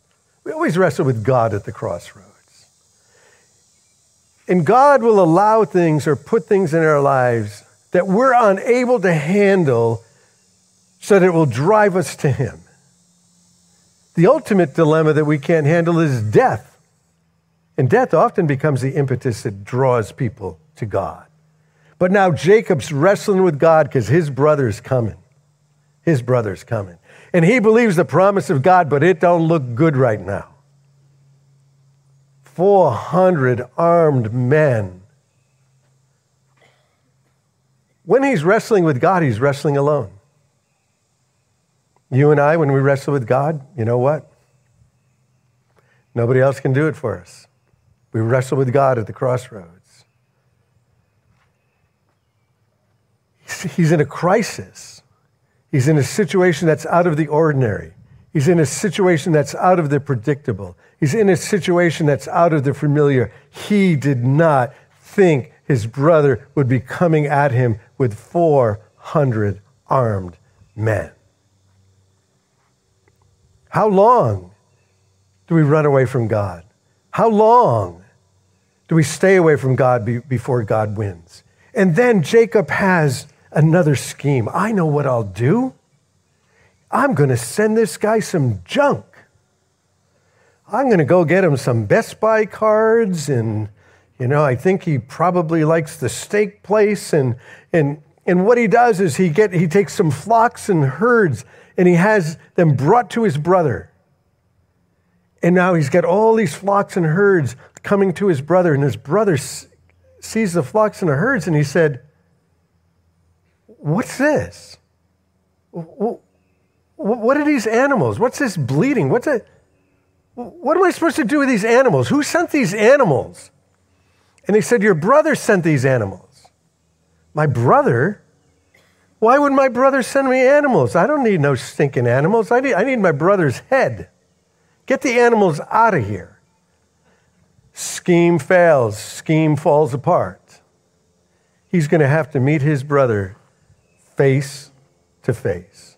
We always wrestle with God at the crossroads. And God will allow things or put things in our lives that we're unable to handle so that it will drive us to Him. The ultimate dilemma that we can't handle is death. And death often becomes the impetus that draws people to God. But now Jacob's wrestling with God because his brother's coming. His brother's coming. And he believes the promise of God, but it don't look good right now. 400 armed men. When he's wrestling with God, he's wrestling alone. You and I, when we wrestle with God, you know what? Nobody else can do it for us. We wrestle with God at the crossroads. He's in a crisis. He's in a situation that's out of the ordinary. He's in a situation that's out of the predictable. He's in a situation that's out of the familiar. He did not think his brother would be coming at him with 400 armed men. How long do we run away from God? How long do we stay away from God be, before God wins? And then Jacob has another scheme. I know what I'll do. I'm going to send this guy some junk. I'm going to go get him some Best Buy cards and you know, I think he probably likes the steak place and and and what he does is he get he takes some flocks and herds and he has them brought to his brother. And now he's got all these flocks and herds coming to his brother, and his brother sees the flocks and the herds, and he said, What's this? What are these animals? What's this bleeding? What's it? What am I supposed to do with these animals? Who sent these animals? And he said, Your brother sent these animals. My brother? Why would my brother send me animals? I don't need no stinking animals. I need, I need my brother's head. Get the animals out of here. Scheme fails, scheme falls apart. He's going to have to meet his brother face to face.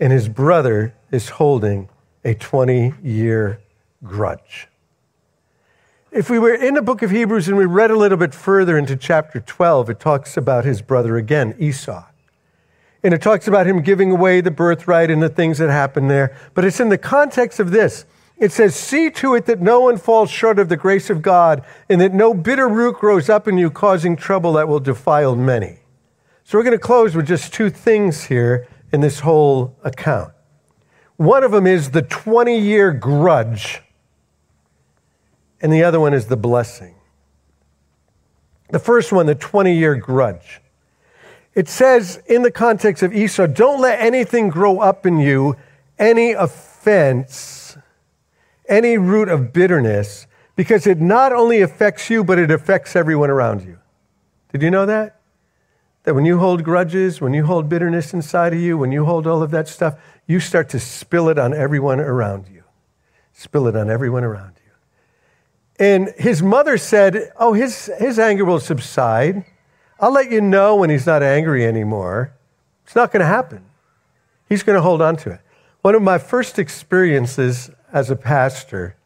And his brother is holding a 20 year grudge. If we were in the book of Hebrews and we read a little bit further into chapter 12, it talks about his brother again, Esau. And it talks about him giving away the birthright and the things that happened there. But it's in the context of this. It says, See to it that no one falls short of the grace of God, and that no bitter root grows up in you, causing trouble that will defile many. So we're going to close with just two things here in this whole account. One of them is the 20 year grudge, and the other one is the blessing. The first one, the 20 year grudge. It says in the context of Esau, don't let anything grow up in you, any offense, any root of bitterness, because it not only affects you, but it affects everyone around you. Did you know that? That when you hold grudges, when you hold bitterness inside of you, when you hold all of that stuff, you start to spill it on everyone around you. Spill it on everyone around you. And his mother said, Oh, his, his anger will subside. I'll let you know when he's not angry anymore. It's not going to happen. He's going to hold on to it. One of my first experiences as a pastor,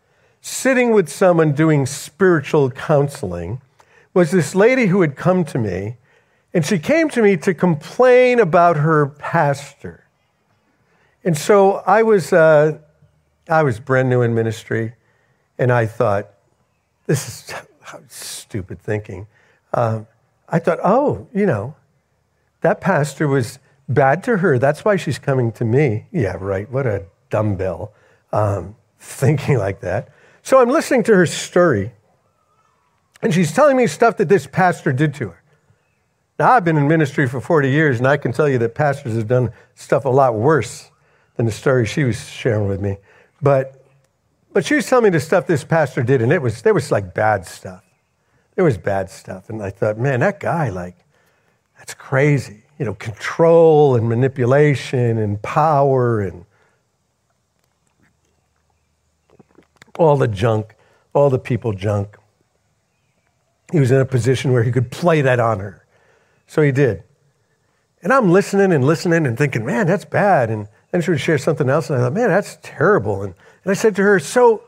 sitting with someone doing spiritual counseling, was this lady who had come to me, and she came to me to complain about her pastor. And so I was, uh, I was brand new in ministry, and I thought, this is stupid thinking. Um, I thought, oh, you know, that pastor was bad to her. That's why she's coming to me. Yeah, right. What a dumbbell um, thinking like that. So I'm listening to her story, and she's telling me stuff that this pastor did to her. Now, I've been in ministry for 40 years, and I can tell you that pastors have done stuff a lot worse than the story she was sharing with me. But, but she was telling me the stuff this pastor did, and it was, there was like bad stuff. There was bad stuff. And I thought, man, that guy, like, that's crazy. You know, control and manipulation and power and all the junk, all the people junk. He was in a position where he could play that on her. So he did. And I'm listening and listening and thinking, man, that's bad. And then she would share something else, and I thought, man, that's terrible. And, and I said to her, so,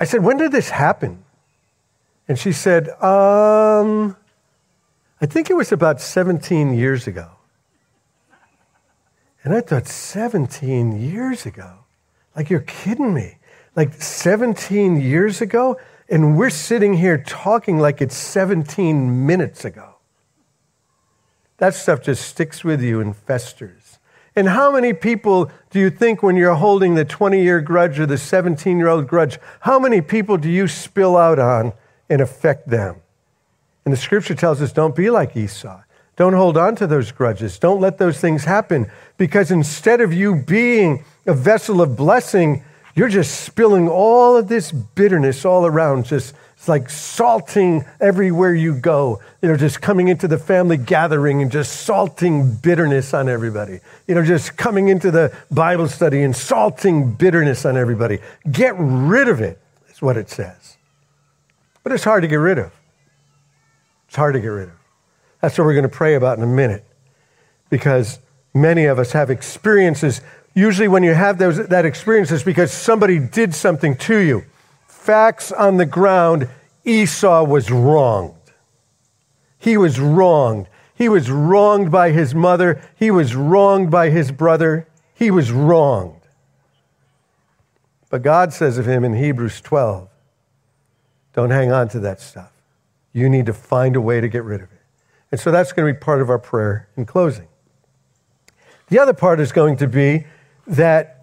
I said, when did this happen? And she said, um, I think it was about 17 years ago. And I thought, 17 years ago? Like, you're kidding me. Like, 17 years ago? And we're sitting here talking like it's 17 minutes ago. That stuff just sticks with you and festers. And how many people do you think, when you're holding the 20 year grudge or the 17 year old grudge, how many people do you spill out on and affect them? And the scripture tells us don't be like Esau. Don't hold on to those grudges. Don't let those things happen because instead of you being a vessel of blessing, you're just spilling all of this bitterness all around, just it's like salting everywhere you go. You know, just coming into the family gathering and just salting bitterness on everybody. You know, just coming into the Bible study and salting bitterness on everybody. Get rid of it, is what it says. But it's hard to get rid of. It's hard to get rid of. That's what we're going to pray about in a minute. Because many of us have experiences. Usually, when you have those, that experience, it's because somebody did something to you facts on the ground, Esau was wronged. He was wronged. He was wronged by his mother. He was wronged by his brother. He was wronged. But God says of him in Hebrews 12 don't hang on to that stuff. You need to find a way to get rid of it. And so that's going to be part of our prayer in closing. The other part is going to be that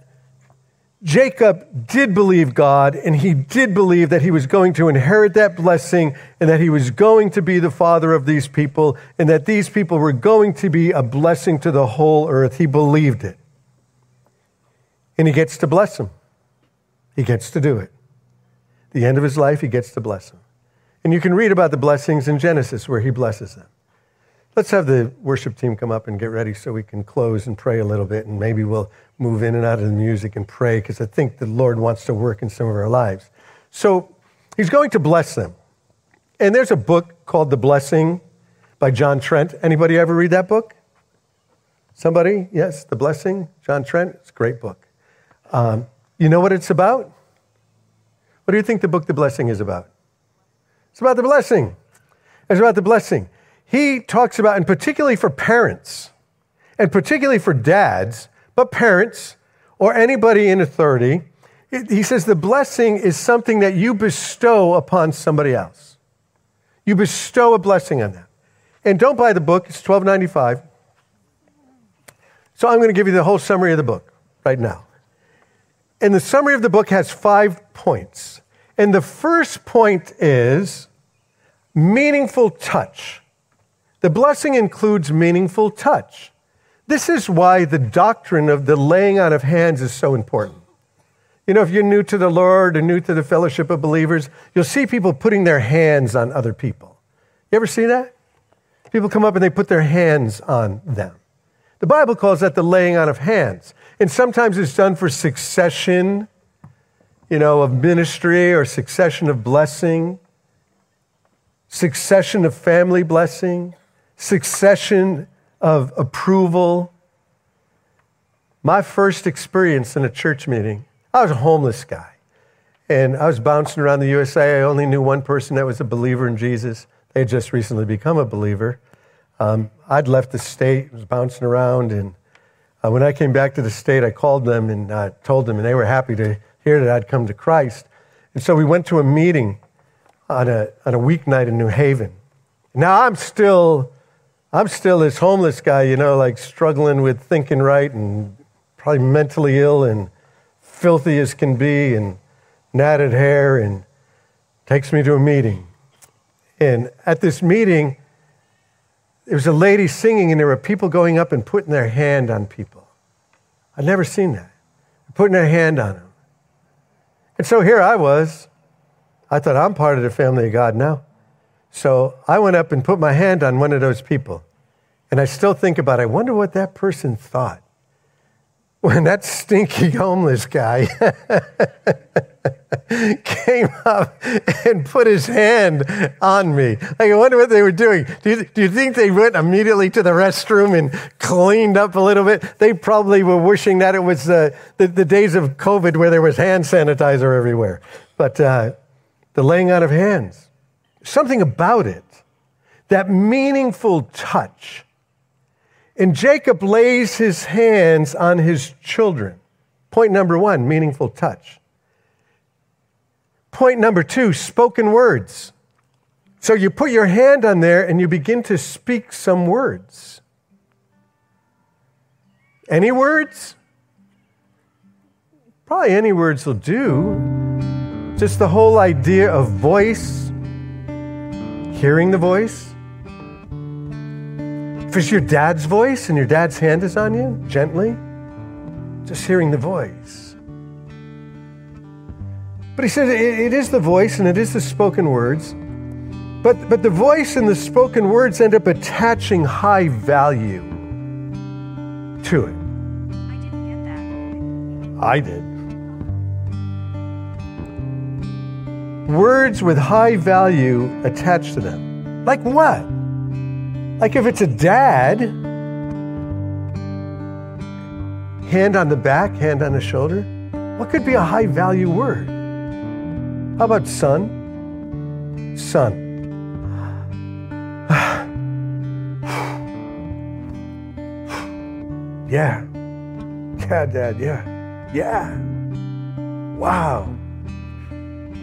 Jacob did believe God, and he did believe that he was going to inherit that blessing, and that he was going to be the father of these people, and that these people were going to be a blessing to the whole earth. He believed it. And he gets to bless them. He gets to do it. The end of his life, he gets to bless them. And you can read about the blessings in Genesis where he blesses them. Let's have the worship team come up and get ready so we can close and pray a little bit, and maybe we'll move in and out of the music and pray because I think the Lord wants to work in some of our lives. So he's going to bless them. And there's a book called The Blessing by John Trent. Anybody ever read that book? Somebody? Yes, The Blessing, John Trent. It's a great book. Um, you know what it's about? What do you think the book The Blessing is about? It's about the blessing. It's about the blessing. He talks about, and particularly for parents, and particularly for dads, but parents or anybody in authority, he says the blessing is something that you bestow upon somebody else. You bestow a blessing on them. And don't buy the book, it's $12.95. So I'm going to give you the whole summary of the book right now. And the summary of the book has five points. And the first point is meaningful touch. The blessing includes meaningful touch. This is why the doctrine of the laying on of hands is so important. You know, if you're new to the Lord or new to the fellowship of believers, you'll see people putting their hands on other people. You ever see that? People come up and they put their hands on them. The Bible calls that the laying on of hands. And sometimes it's done for succession, you know, of ministry or succession of blessing, succession of family blessing, succession of approval. My first experience in a church meeting, I was a homeless guy. And I was bouncing around the USA. I only knew one person that was a believer in Jesus. They had just recently become a believer. Um, I'd left the state, was bouncing around, and uh, when I came back to the state, I called them and uh, told them, and they were happy to hear that I'd come to Christ. And so we went to a meeting on a, on a weeknight in New Haven. Now I'm still, I'm still this homeless guy, you know, like struggling with thinking right and probably mentally ill and filthy as can be and natted hair and takes me to a meeting. And at this meeting, there was a lady singing, and there were people going up and putting their hand on people. I'd never seen that. Putting their hand on them. And so here I was. I thought, I'm part of the family of God now. So I went up and put my hand on one of those people. And I still think about it. I wonder what that person thought when that stinky homeless guy came up and put his hand on me. I wonder what they were doing. Do you, do you think they went immediately to the restroom and cleaned up a little bit? They probably were wishing that it was uh, the, the days of COVID where there was hand sanitizer everywhere. But uh, the laying out of hands, something about it, that meaningful touch and Jacob lays his hands on his children. Point number one meaningful touch. Point number two spoken words. So you put your hand on there and you begin to speak some words. Any words? Probably any words will do. Just the whole idea of voice, hearing the voice. If it's your dad's voice and your dad's hand is on you, gently, just hearing the voice. But he says it is the voice and it is the spoken words. But, but the voice and the spoken words end up attaching high value to it. I didn't get that. I did. Words with high value attached to them. Like what? Like if it's a dad, hand on the back, hand on the shoulder, what could be a high value word? How about son? Son. yeah. Yeah, Dad, yeah. Yeah. Wow.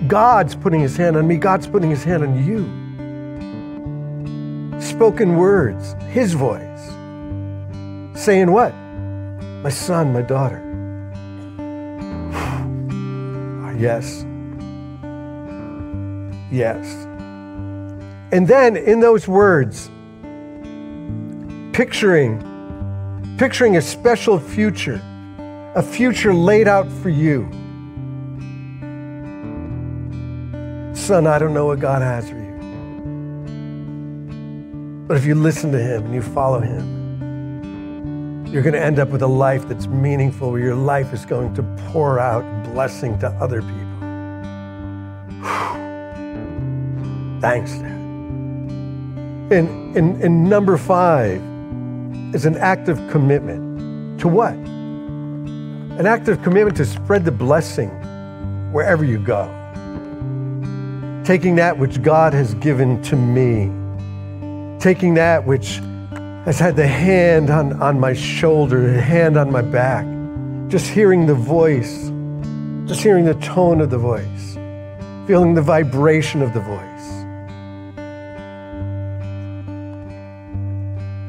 God's putting his hand on me, God's putting his hand on you spoken words, his voice, saying what? My son, my daughter. yes. Yes. And then in those words, picturing, picturing a special future, a future laid out for you. Son, I don't know what God has for you. But if you listen to Him and you follow Him, you're going to end up with a life that's meaningful, where your life is going to pour out blessing to other people. Thanks, Dad. And, and, and number five is an act of commitment. To what? An act of commitment to spread the blessing wherever you go. Taking that which God has given to me taking that which has had the hand on, on my shoulder, the hand on my back, just hearing the voice, just hearing the tone of the voice, feeling the vibration of the voice.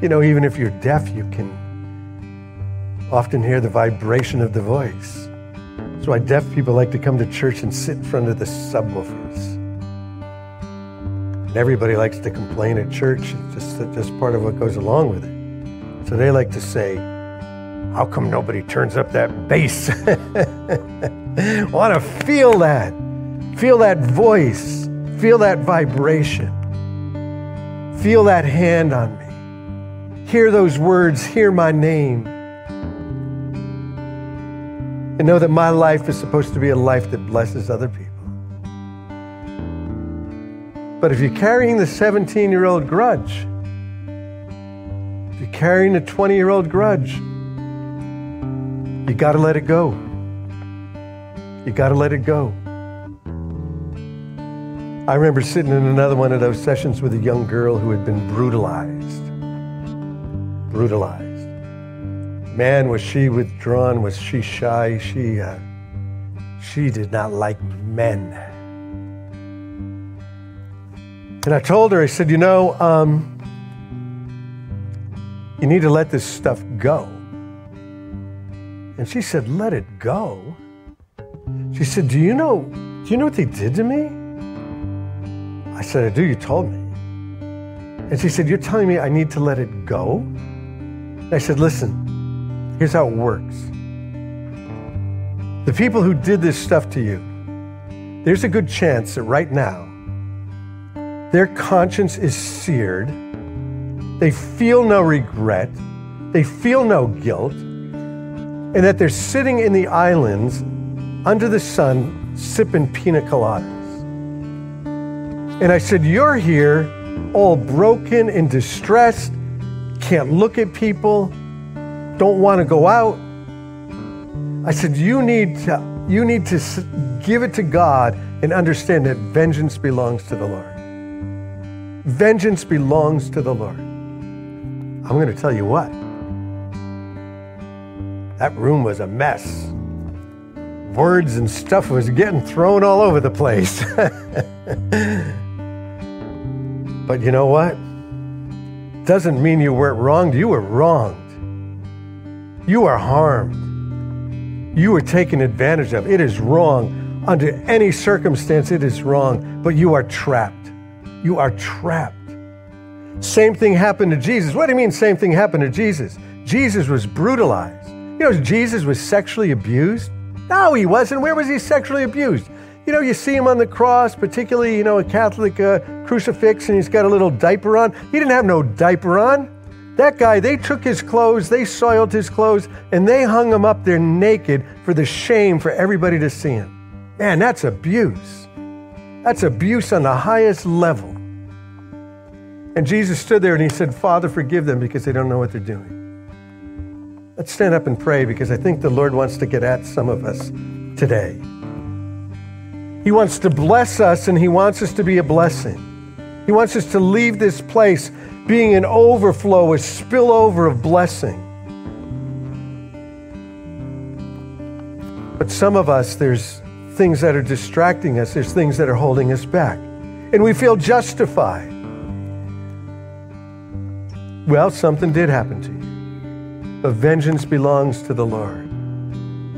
You know, even if you're deaf, you can often hear the vibration of the voice. That's why deaf people like to come to church and sit in front of the subwoofers. Everybody likes to complain at church. It's just, just part of what goes along with it. So they like to say, How come nobody turns up that bass? Want to feel that. Feel that voice. Feel that vibration. Feel that hand on me. Hear those words. Hear my name. And know that my life is supposed to be a life that blesses other people. But if you're carrying the 17 year old grudge, if you're carrying a 20 year old grudge, you got to let it go. You got to let it go. I remember sitting in another one of those sessions with a young girl who had been brutalized. Brutalized. Man, was she withdrawn? Was she shy? She, uh, she did not like men. And I told her, I said, you know, um, you need to let this stuff go. And she said, let it go. She said, do you know, do you know what they did to me? I said, I do, you told me. And she said, You're telling me I need to let it go? And I said, Listen, here's how it works. The people who did this stuff to you, there's a good chance that right now their conscience is seared. They feel no regret. They feel no guilt. And that they're sitting in the islands under the sun sipping pina coladas. And I said, You're here all broken and distressed, can't look at people, don't want to go out. I said, You need to, you need to give it to God and understand that vengeance belongs to the Lord. Vengeance belongs to the Lord. I'm going to tell you what. That room was a mess. Words and stuff was getting thrown all over the place. but you know what? Doesn't mean you weren't wronged. You were wronged. You are harmed. You were taken advantage of. It is wrong. Under any circumstance, it is wrong. But you are trapped. You are trapped. Same thing happened to Jesus. What do you mean, same thing happened to Jesus? Jesus was brutalized. You know, Jesus was sexually abused? No, he wasn't. Where was he sexually abused? You know, you see him on the cross, particularly, you know, a Catholic uh, crucifix, and he's got a little diaper on. He didn't have no diaper on. That guy, they took his clothes, they soiled his clothes, and they hung him up there naked for the shame for everybody to see him. Man, that's abuse. That's abuse on the highest level. And Jesus stood there and he said, Father, forgive them because they don't know what they're doing. Let's stand up and pray because I think the Lord wants to get at some of us today. He wants to bless us and He wants us to be a blessing. He wants us to leave this place being an overflow, a spillover of blessing. But some of us, there's things that are distracting us, there's things that are holding us back. And we feel justified. Well, something did happen to you. But vengeance belongs to the Lord.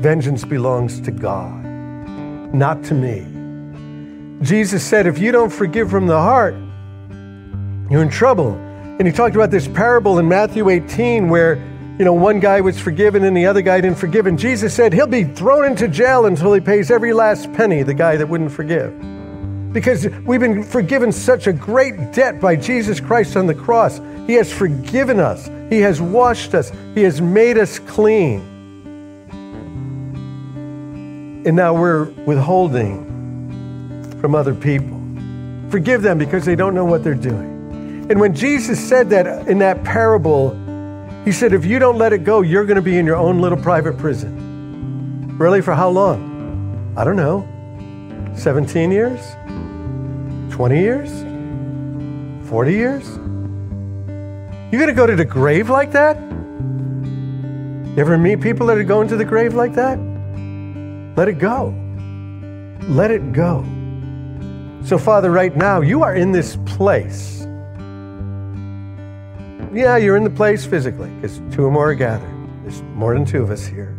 Vengeance belongs to God, not to me. Jesus said, if you don't forgive from the heart, you're in trouble. And he talked about this parable in Matthew 18 where, you know, one guy was forgiven and the other guy didn't forgive. And Jesus said he'll be thrown into jail until he pays every last penny, the guy that wouldn't forgive. Because we've been forgiven such a great debt by Jesus Christ on the cross. He has forgiven us, He has washed us, He has made us clean. And now we're withholding from other people. Forgive them because they don't know what they're doing. And when Jesus said that in that parable, he said, if you don't let it go, you're going to be in your own little private prison. Really? For how long? I don't know. 17 years? 20 years? 40 years? You're going to go to the grave like that? You ever meet people that are going to the grave like that? Let it go. Let it go. So, Father, right now, you are in this place. Yeah, you're in the place physically because two or more are gathered. There's more than two of us here.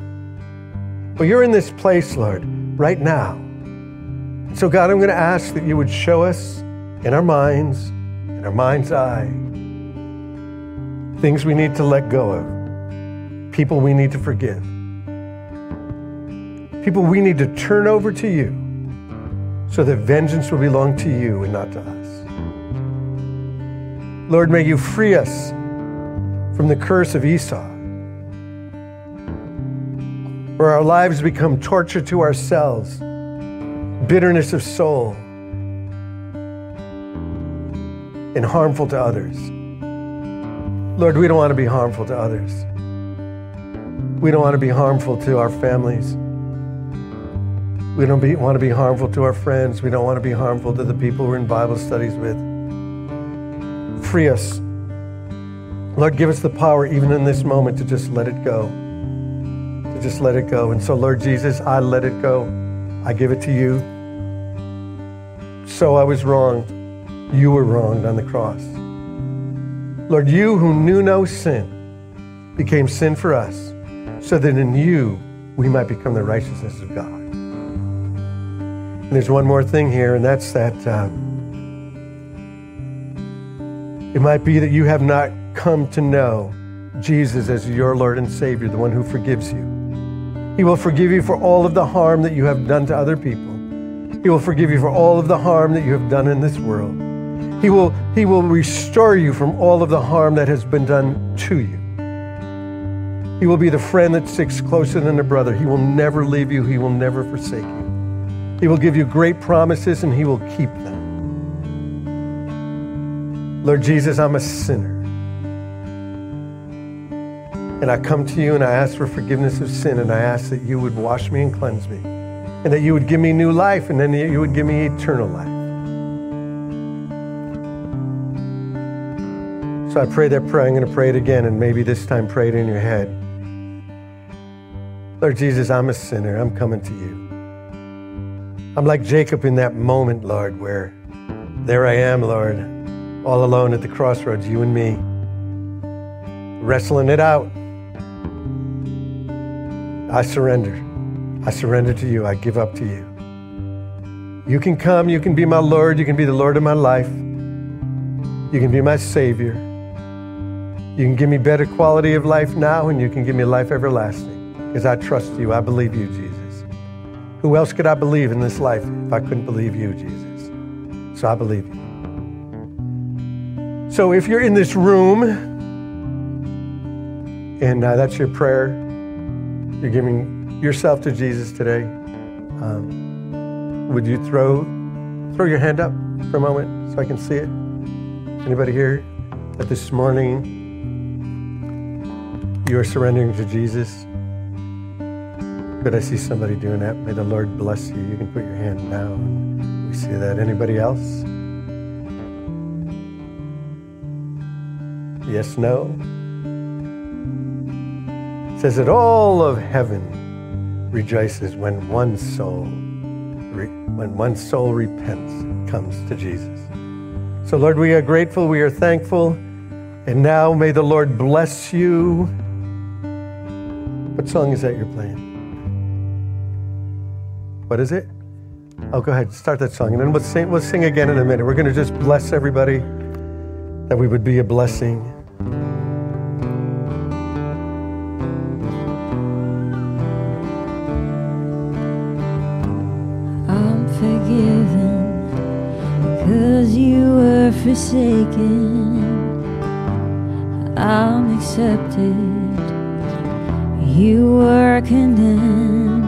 But you're in this place, Lord, right now. So, God, I'm going to ask that you would show us in our minds, in our mind's eye, things we need to let go of, people we need to forgive, people we need to turn over to you so that vengeance will belong to you and not to us. Lord, may you free us from the curse of Esau, where our lives become torture to ourselves, bitterness of soul, and harmful to others. Lord, we don't want to be harmful to others. We don't want to be harmful to our families. We don't be, want to be harmful to our friends. We don't want to be harmful to the people we're in Bible studies with. Free us. Lord, give us the power, even in this moment, to just let it go. To just let it go. And so, Lord Jesus, I let it go. I give it to you. So I was wrong. You were wronged on the cross. Lord, you who knew no sin became sin for us, so that in you we might become the righteousness of God. And there's one more thing here, and that's that um, it might be that you have not come to know Jesus as your Lord and Savior, the one who forgives you. He will forgive you for all of the harm that you have done to other people. He will forgive you for all of the harm that you have done in this world. He will, he will restore you from all of the harm that has been done to you. He will be the friend that sticks closer than a brother. He will never leave you. He will never forsake you. He will give you great promises and He will keep them. Lord Jesus, I'm a sinner. And I come to you and I ask for forgiveness of sin and I ask that you would wash me and cleanse me and that you would give me new life and then you would give me eternal life. So I pray that prayer. I'm going to pray it again and maybe this time pray it in your head. Lord Jesus, I'm a sinner. I'm coming to you. I'm like Jacob in that moment, Lord, where there I am, Lord, all alone at the crossroads, you and me, wrestling it out. I surrender. I surrender to you. I give up to you. You can come. You can be my Lord. You can be the Lord of my life. You can be my Savior. You can give me better quality of life now, and you can give me life everlasting because I trust you. I believe you, Jesus. Who else could I believe in this life if I couldn't believe you, Jesus? So I believe you. So if you're in this room and uh, that's your prayer, you're giving yourself to Jesus today, um, would you throw throw your hand up for a moment so I can see it? Anybody here that this morning you are surrendering to Jesus? Good, I see somebody doing that. May the Lord bless you. You can put your hand down. We see that. Anybody else? Yes, no? Says that all of heaven rejoices when one soul when one soul repents comes to Jesus. So Lord, we are grateful, we are thankful, and now may the Lord bless you. What song is that you're playing? What is it? Oh, go ahead. Start that song. And then we'll sing, we'll sing again in a minute. We're going to just bless everybody that we would be a blessing. Forsaken. I'm accepted. You were condemned.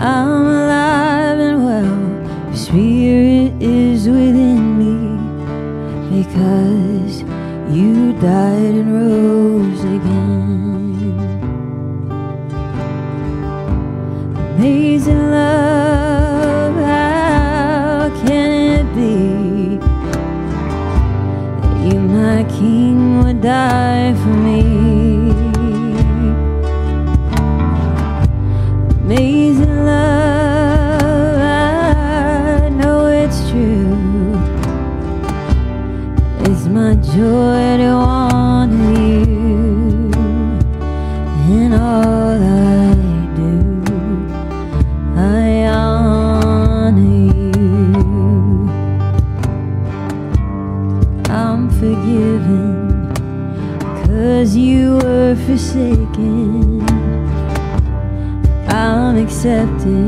I'm alive and well. Your spirit is within me because you died and rose again. Amazing love, die for me? Amazing love, I know it's true. It's my joy forsaken. I'm accepted.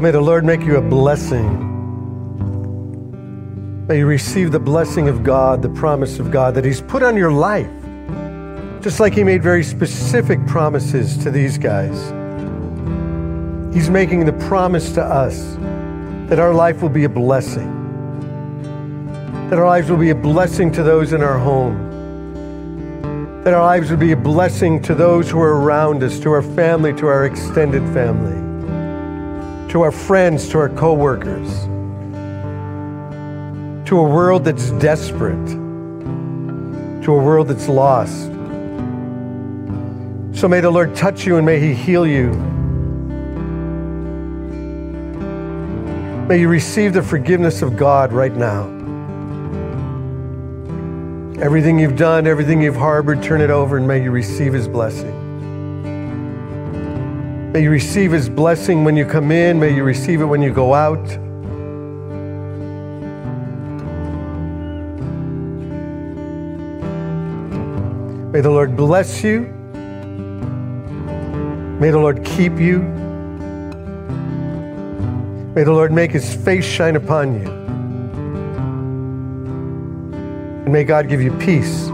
May the Lord make you a blessing. May you receive the blessing of God, the promise of God that He's put on your life. Just like He made very specific promises to these guys. He's making the promise to us that our life will be a blessing, that our lives will be a blessing to those in our home, that our lives will be a blessing to those who are around us, to our family, to our extended family to our friends, to our coworkers, to a world that's desperate, to a world that's lost. So may the Lord touch you and may He heal you. May you receive the forgiveness of God right now. Everything you've done, everything you've harbored, turn it over and may you receive His blessing. May you receive His blessing when you come in. May you receive it when you go out. May the Lord bless you. May the Lord keep you. May the Lord make His face shine upon you. And may God give you peace,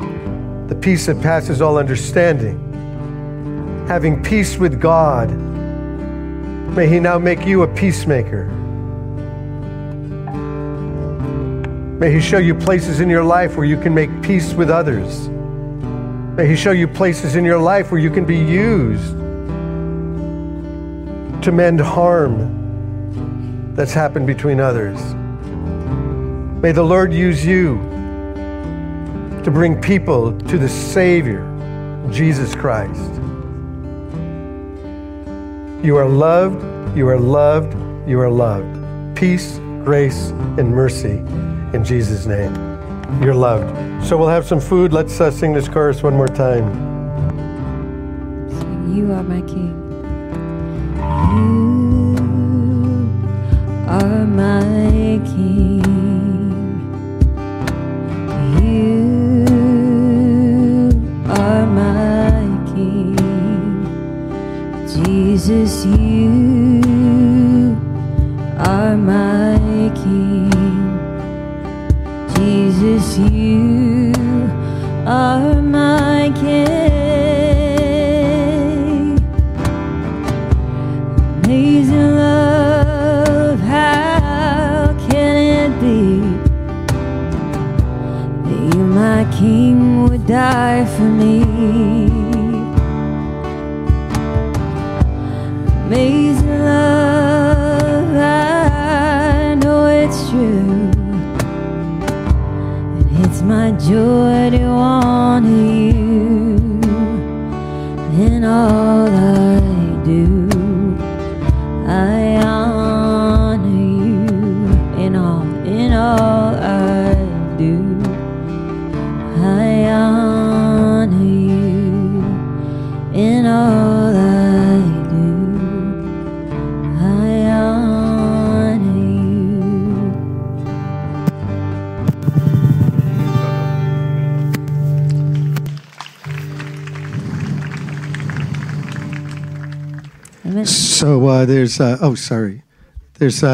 the peace that passes all understanding having peace with God. May He now make you a peacemaker. May He show you places in your life where you can make peace with others. May He show you places in your life where you can be used to mend harm that's happened between others. May the Lord use you to bring people to the Savior, Jesus Christ. You are loved, you are loved, you are loved. Peace, grace, and mercy in Jesus' name. You're loved. So we'll have some food. Let's uh, sing this chorus one more time. You are my King. You are my King. Jesus, you are my King. Jesus, you are my King. Amazing love, how can it be that you, my King, would die for me? Joy So uh, there's, uh, oh, sorry. There's uh,